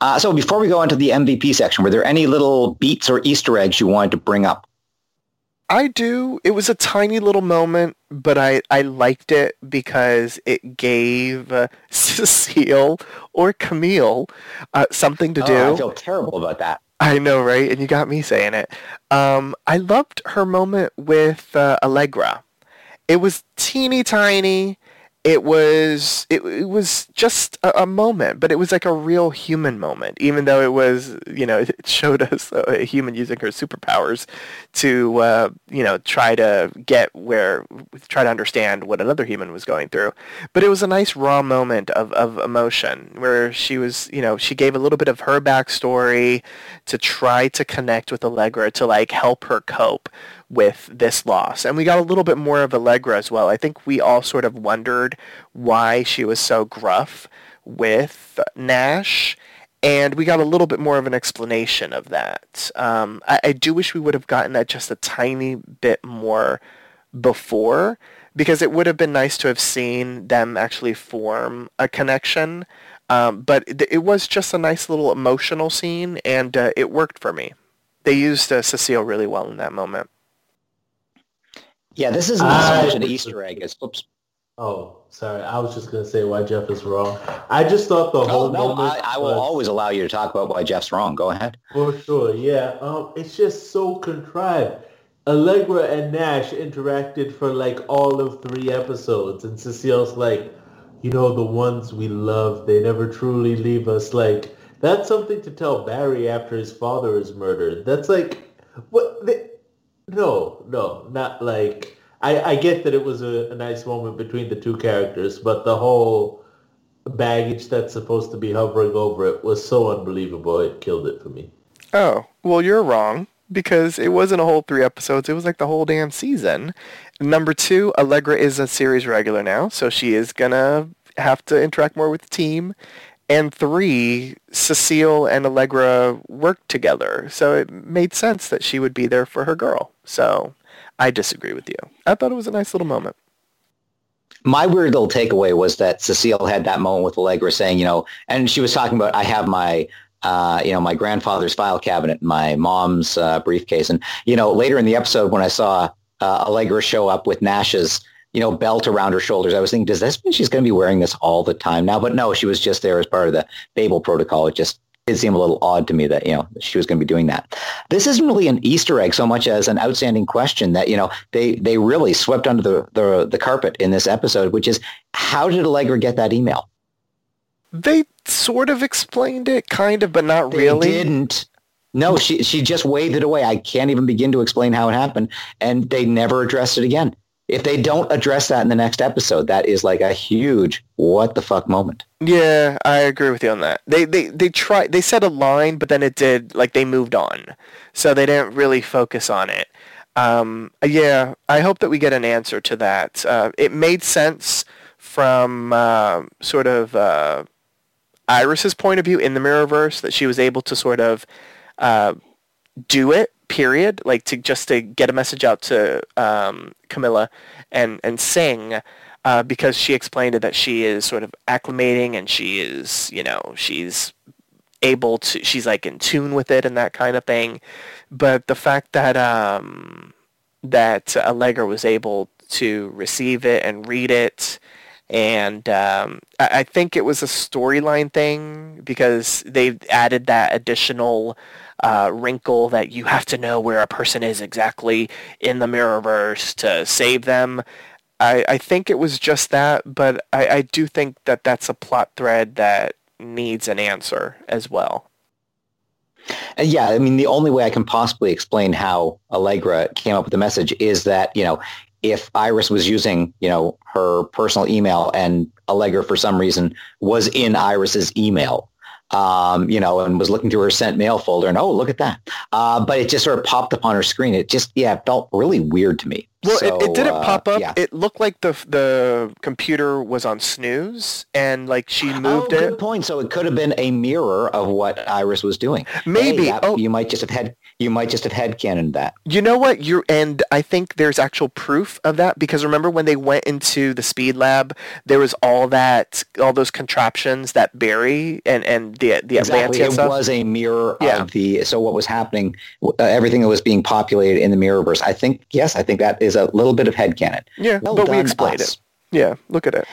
Uh, so before we go into the MVP section, were there any little beats or Easter eggs you wanted to bring up? I do. It was a tiny little moment, but I, I liked it because it gave uh, Cecile or Camille uh, something to do. Oh, I feel terrible about that. I know, right? And you got me saying it. Um, I loved her moment with uh, Allegra. It was teeny tiny. It was it, it was just a, a moment, but it was like a real human moment. Even though it was, you know, it showed us a human using her superpowers to, uh, you know, try to get where, try to understand what another human was going through. But it was a nice raw moment of, of emotion where she was, you know, she gave a little bit of her backstory to try to connect with Allegra to like help her cope with this loss. And we got a little bit more of Allegra as well. I think we all sort of wondered why she was so gruff with Nash. And we got a little bit more of an explanation of that. Um, I, I do wish we would have gotten that just a tiny bit more before, because it would have been nice to have seen them actually form a connection. Um, but it, it was just a nice little emotional scene, and uh, it worked for me. They used uh, Cecile really well in that moment. Yeah, this isn't so I- much an Easter egg as oops. Oh, sorry. I was just gonna say why Jeff is wrong. I just thought the Oh whole no, moment I, I will was- always allow you to talk about why Jeff's wrong. Go ahead. For sure, yeah. Um, it's just so contrived. Allegra and Nash interacted for like all of three episodes, and Cecile's like, you know, the ones we love, they never truly leave us. Like, that's something to tell Barry after his father is murdered. That's like, what? They, no, no, not like. I, I get that it was a, a nice moment between the two characters, but the whole baggage that's supposed to be hovering over it was so unbelievable. It killed it for me. Oh, well, you're wrong because it wasn't a whole three episodes. It was like the whole damn season. Number two, Allegra is a series regular now, so she is gonna have to interact more with the team. And three, Cecile and Allegra worked together, so it made sense that she would be there for her girl. So I disagree with you. I thought it was a nice little moment. my weird little takeaway was that Cecile had that moment with Allegra saying, you know, and she was talking about, I have my, uh, you know, my grandfather's file cabinet, my mom's uh, briefcase. And, you know, later in the episode when I saw uh, Allegra show up with Nash's, you know, belt around her shoulders, I was thinking, does this mean she's going to be wearing this all the time now? But no, she was just there as part of the Babel protocol. It just did seem a little odd to me that you know she was going to be doing that. This isn't really an Easter egg so much as an outstanding question that you know they they really swept under the the, the carpet in this episode, which is how did Allegra get that email? They sort of explained it, kind of, but not they really. Didn't. No, she she just waved it away. I can't even begin to explain how it happened, and they never addressed it again. If they don't address that in the next episode, that is like a huge what the fuck moment. Yeah, I agree with you on that. They they they tried they said a line, but then it did like they moved on, so they didn't really focus on it. Um, yeah, I hope that we get an answer to that. Uh, it made sense from uh, sort of uh, Iris's point of view in the Mirrorverse that she was able to sort of uh, do it period like to just to get a message out to um, Camilla and and Singh uh, because she explained that she is sort of acclimating and she is you know she's able to she's like in tune with it and that kind of thing. But the fact that um that Allegra was able to receive it and read it and um, I, I think it was a storyline thing because they've added that additional uh, wrinkle that you have to know where a person is exactly in the Mirrorverse to save them. I, I think it was just that, but I, I do think that that's a plot thread that needs an answer as well. Yeah, I mean, the only way I can possibly explain how Allegra came up with the message is that, you know, if Iris was using, you know, her personal email and Allegra for some reason was in Iris's email, um, you know, and was looking through her sent mail folder and, oh, look at that. Uh, but it just sort of popped up on her screen. It just, yeah, it felt really weird to me. Well, so, it, it didn't uh, pop up. Yeah. It looked like the the computer was on snooze, and like she moved oh, it. good point. So it could have been a mirror of what Iris was doing. Maybe. Hey, that- Oh. you might just have had you might just have had canon that. You know what? You and I think there's actual proof of that because remember when they went into the speed lab, there was all that, all those contraptions that Barry and and the the Exactly. Atlantean It was a mirror Yeah. of the so what was happening, uh, everything that was being populated in the Mirrorverse. I think yes, I think that is a little bit of headcanon. yeah, Well but we explained us. it. Yeah, look at it.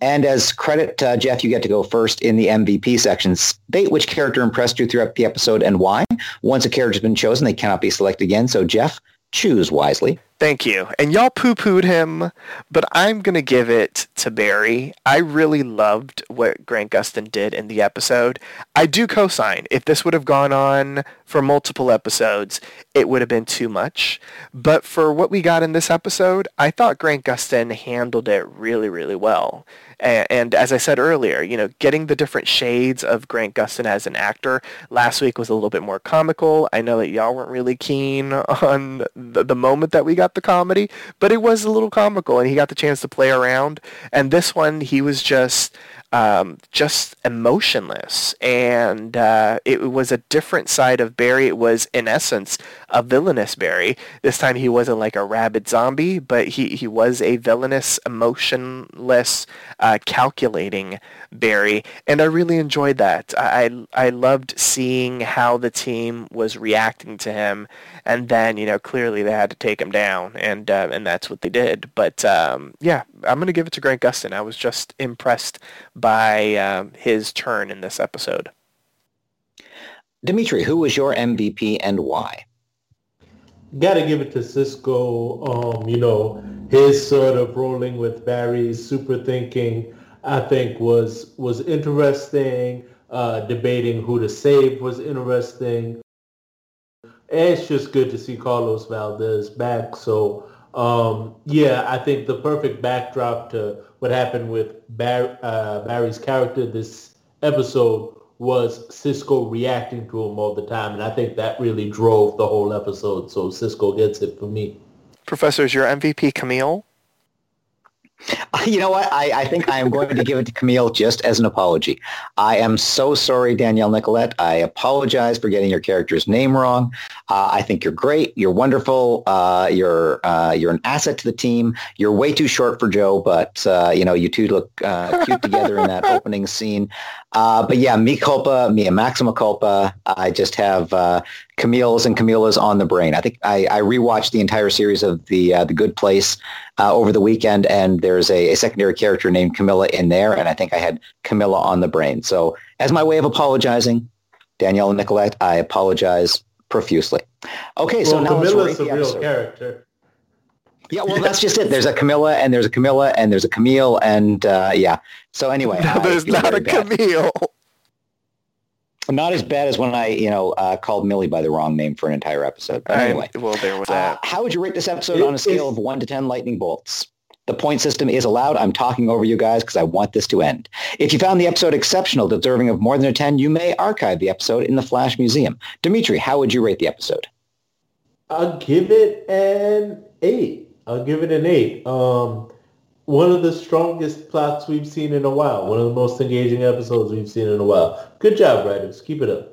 And as credit, uh, Jeff, you get to go first in the MVP section. State which character impressed you throughout the episode and why. Once a character's been chosen, they cannot be selected again. So, Jeff, choose wisely. Thank you. And y'all poo-pooed him, but I'm going to give it to Barry. I really loved what Grant Gustin did in the episode. I do co-sign. If this would have gone on for multiple episodes, it would have been too much. But for what we got in this episode, I thought Grant Gustin handled it really, really well. A- And as I said earlier, you know, getting the different shades of Grant Gustin as an actor last week was a little bit more comical. I know that y'all weren't really keen on the, the moment that we got the comedy, but it was a little comical, and he got the chance to play around. And this one, he was just um, just emotionless, and uh, it was a different side of Barry. It was, in essence, a villainous Barry. This time, he wasn't like a rabid zombie, but he he was a villainous, emotionless, uh, calculating Barry, and I really enjoyed that. I I loved seeing how the team was reacting to him, and then you know clearly they had to take him down, and uh, and that's what they did. But um, yeah, I'm gonna give it to Grant Gustin. I was just impressed by um, his turn in this episode. Dimitri, who was your MVP and why? Got to give it to Cisco. Um, you know, his sort of rolling with Barry's super thinking, I think was was interesting. Uh, debating who to save was interesting. It's just good to see Carlos Valdes back. So um, yeah, I think the perfect backdrop to what happened with Bar- uh, Barry's character this episode was Cisco reacting to him all the time, and I think that really drove the whole episode. So Cisco gets it for me. Professor, is your MVP Camille? You know what? I, I think I am going to give it to Camille just as an apology. I am so sorry, Danielle Nicolet. I apologize for getting your character's name wrong. Uh, I think you're great. You're wonderful. Uh, you're uh, you're an asset to the team. You're way too short for Joe, but uh, you know you two look uh, cute together in that opening scene. Uh, but yeah, me culpa, me a maxima culpa. I just have Camille's and Camilla's on the brain. I think I, I rewatched the entire series of the the Good Place over the weekend, and there's a, a secondary character named Camilla in there, and I think I had Camilla on the brain. So as my way of apologizing, Danielle and Nicolet, I apologize profusely. Okay, so now Camilla's let's a rate the real episode. character. Yeah, well, that's just it. There's a Camilla, and there's a Camilla, and there's a Camille, and uh, yeah. So anyway, No, there's feel not a bad. Camille. Not as bad as when I, you know, uh, called Millie by the wrong name for an entire episode. But I- anyway, well, there was uh, that. how would you rate this episode It on a scale of one to ten lightning bolts? The point system is allowed. I'm talking over you guys because I want this to end. If you found the episode exceptional, deserving of more than a 10, you may archive the episode in the Flash Museum. Dimitri, how would you rate the episode? I'll give it an eight. I'll give it an eight. Um, one of the strongest plots we've seen in a while. One of the most engaging episodes we've seen in a while. Good job, writers. Keep it up.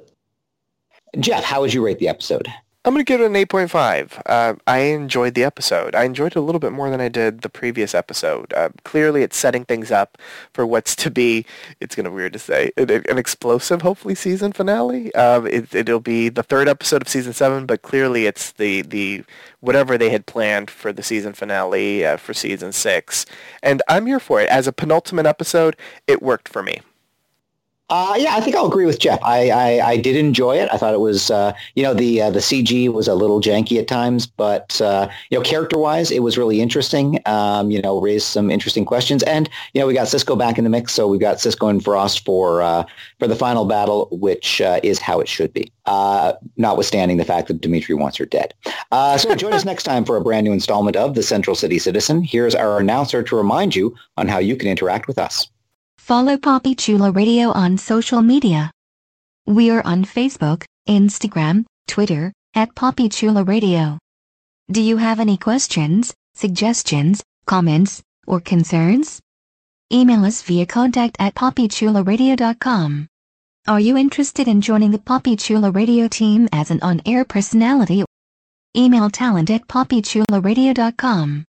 Jeff, how would you rate the episode? I'm going to give it an 8.5. Uh, I enjoyed the episode. I enjoyed it a little bit more than I did the previous episode. Uh, clearly, it's setting things up for what's to be, it's going to be weird to say, an, an explosive, hopefully, season finale. Um, it, it'll be the third episode of season seven, but clearly it's the, the whatever they had planned for the season finale uh, for season six. And I'm here for it. As a penultimate episode, it worked for me. Uh, yeah, I think I'll agree with Jeff. I, I, I did enjoy it. I thought it was, uh, you know, the uh, the CG was a little janky at times, but uh, you know, character wise, it was really interesting. Um, you know, raised some interesting questions, and you know, we got Cisco back in the mix, so we've got Cisco and Frost for uh, for the final battle, which uh, is how it should be. Uh, notwithstanding the fact that Dimitri wants her dead. Uh, so join us next time for a brand new installment of the Central City Citizen. Here's our announcer to remind you on how you can interact with us. Follow Papi Chulo Radio on social media. We are on Facebook, Instagram, Twitter, at Papi Chulo Radio. Do you have any questions, suggestions, comments, or concerns? Email us via contact at PapiChuloRADIO.com. Are you interested in joining the Papi Chulo Radio team as an on-air personality? Email talent at PapiChuloRADIO.com.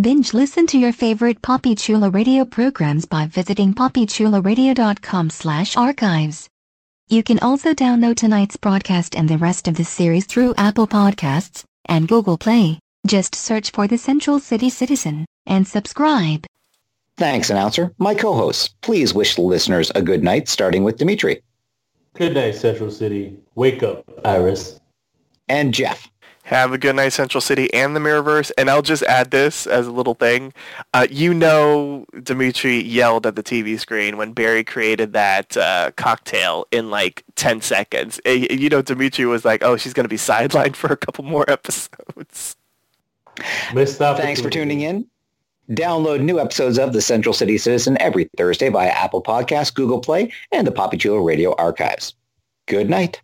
Binge listen to your favorite Papi Chulo radio programs by visiting PapiChuloRADIO.com slash archives. You can also download tonight's broadcast and the rest of the series through Apple Podcasts and Google Play. Just search for the Central City Citizen and subscribe. Thanks, announcer. My co-hosts, please wish the listeners a good night, starting with Dimitri Good night, Central City. Wake up, Iris. and Jeff. Have a good night, Central City and the Mirrorverse. And I'll just add this as a little thing. Uh, you know, Dimitri yelled at the TV screen when Barry created that uh, cocktail in like 10 seconds. Uh, You know, Dimitri was like, oh, she's going to be sidelined for a couple more episodes. Missed Thanks for tuning in. Download new episodes of the Central City Citizen every Thursday via Apple Podcasts, Google Play, and the Papi Chulo Radio archives. Good night.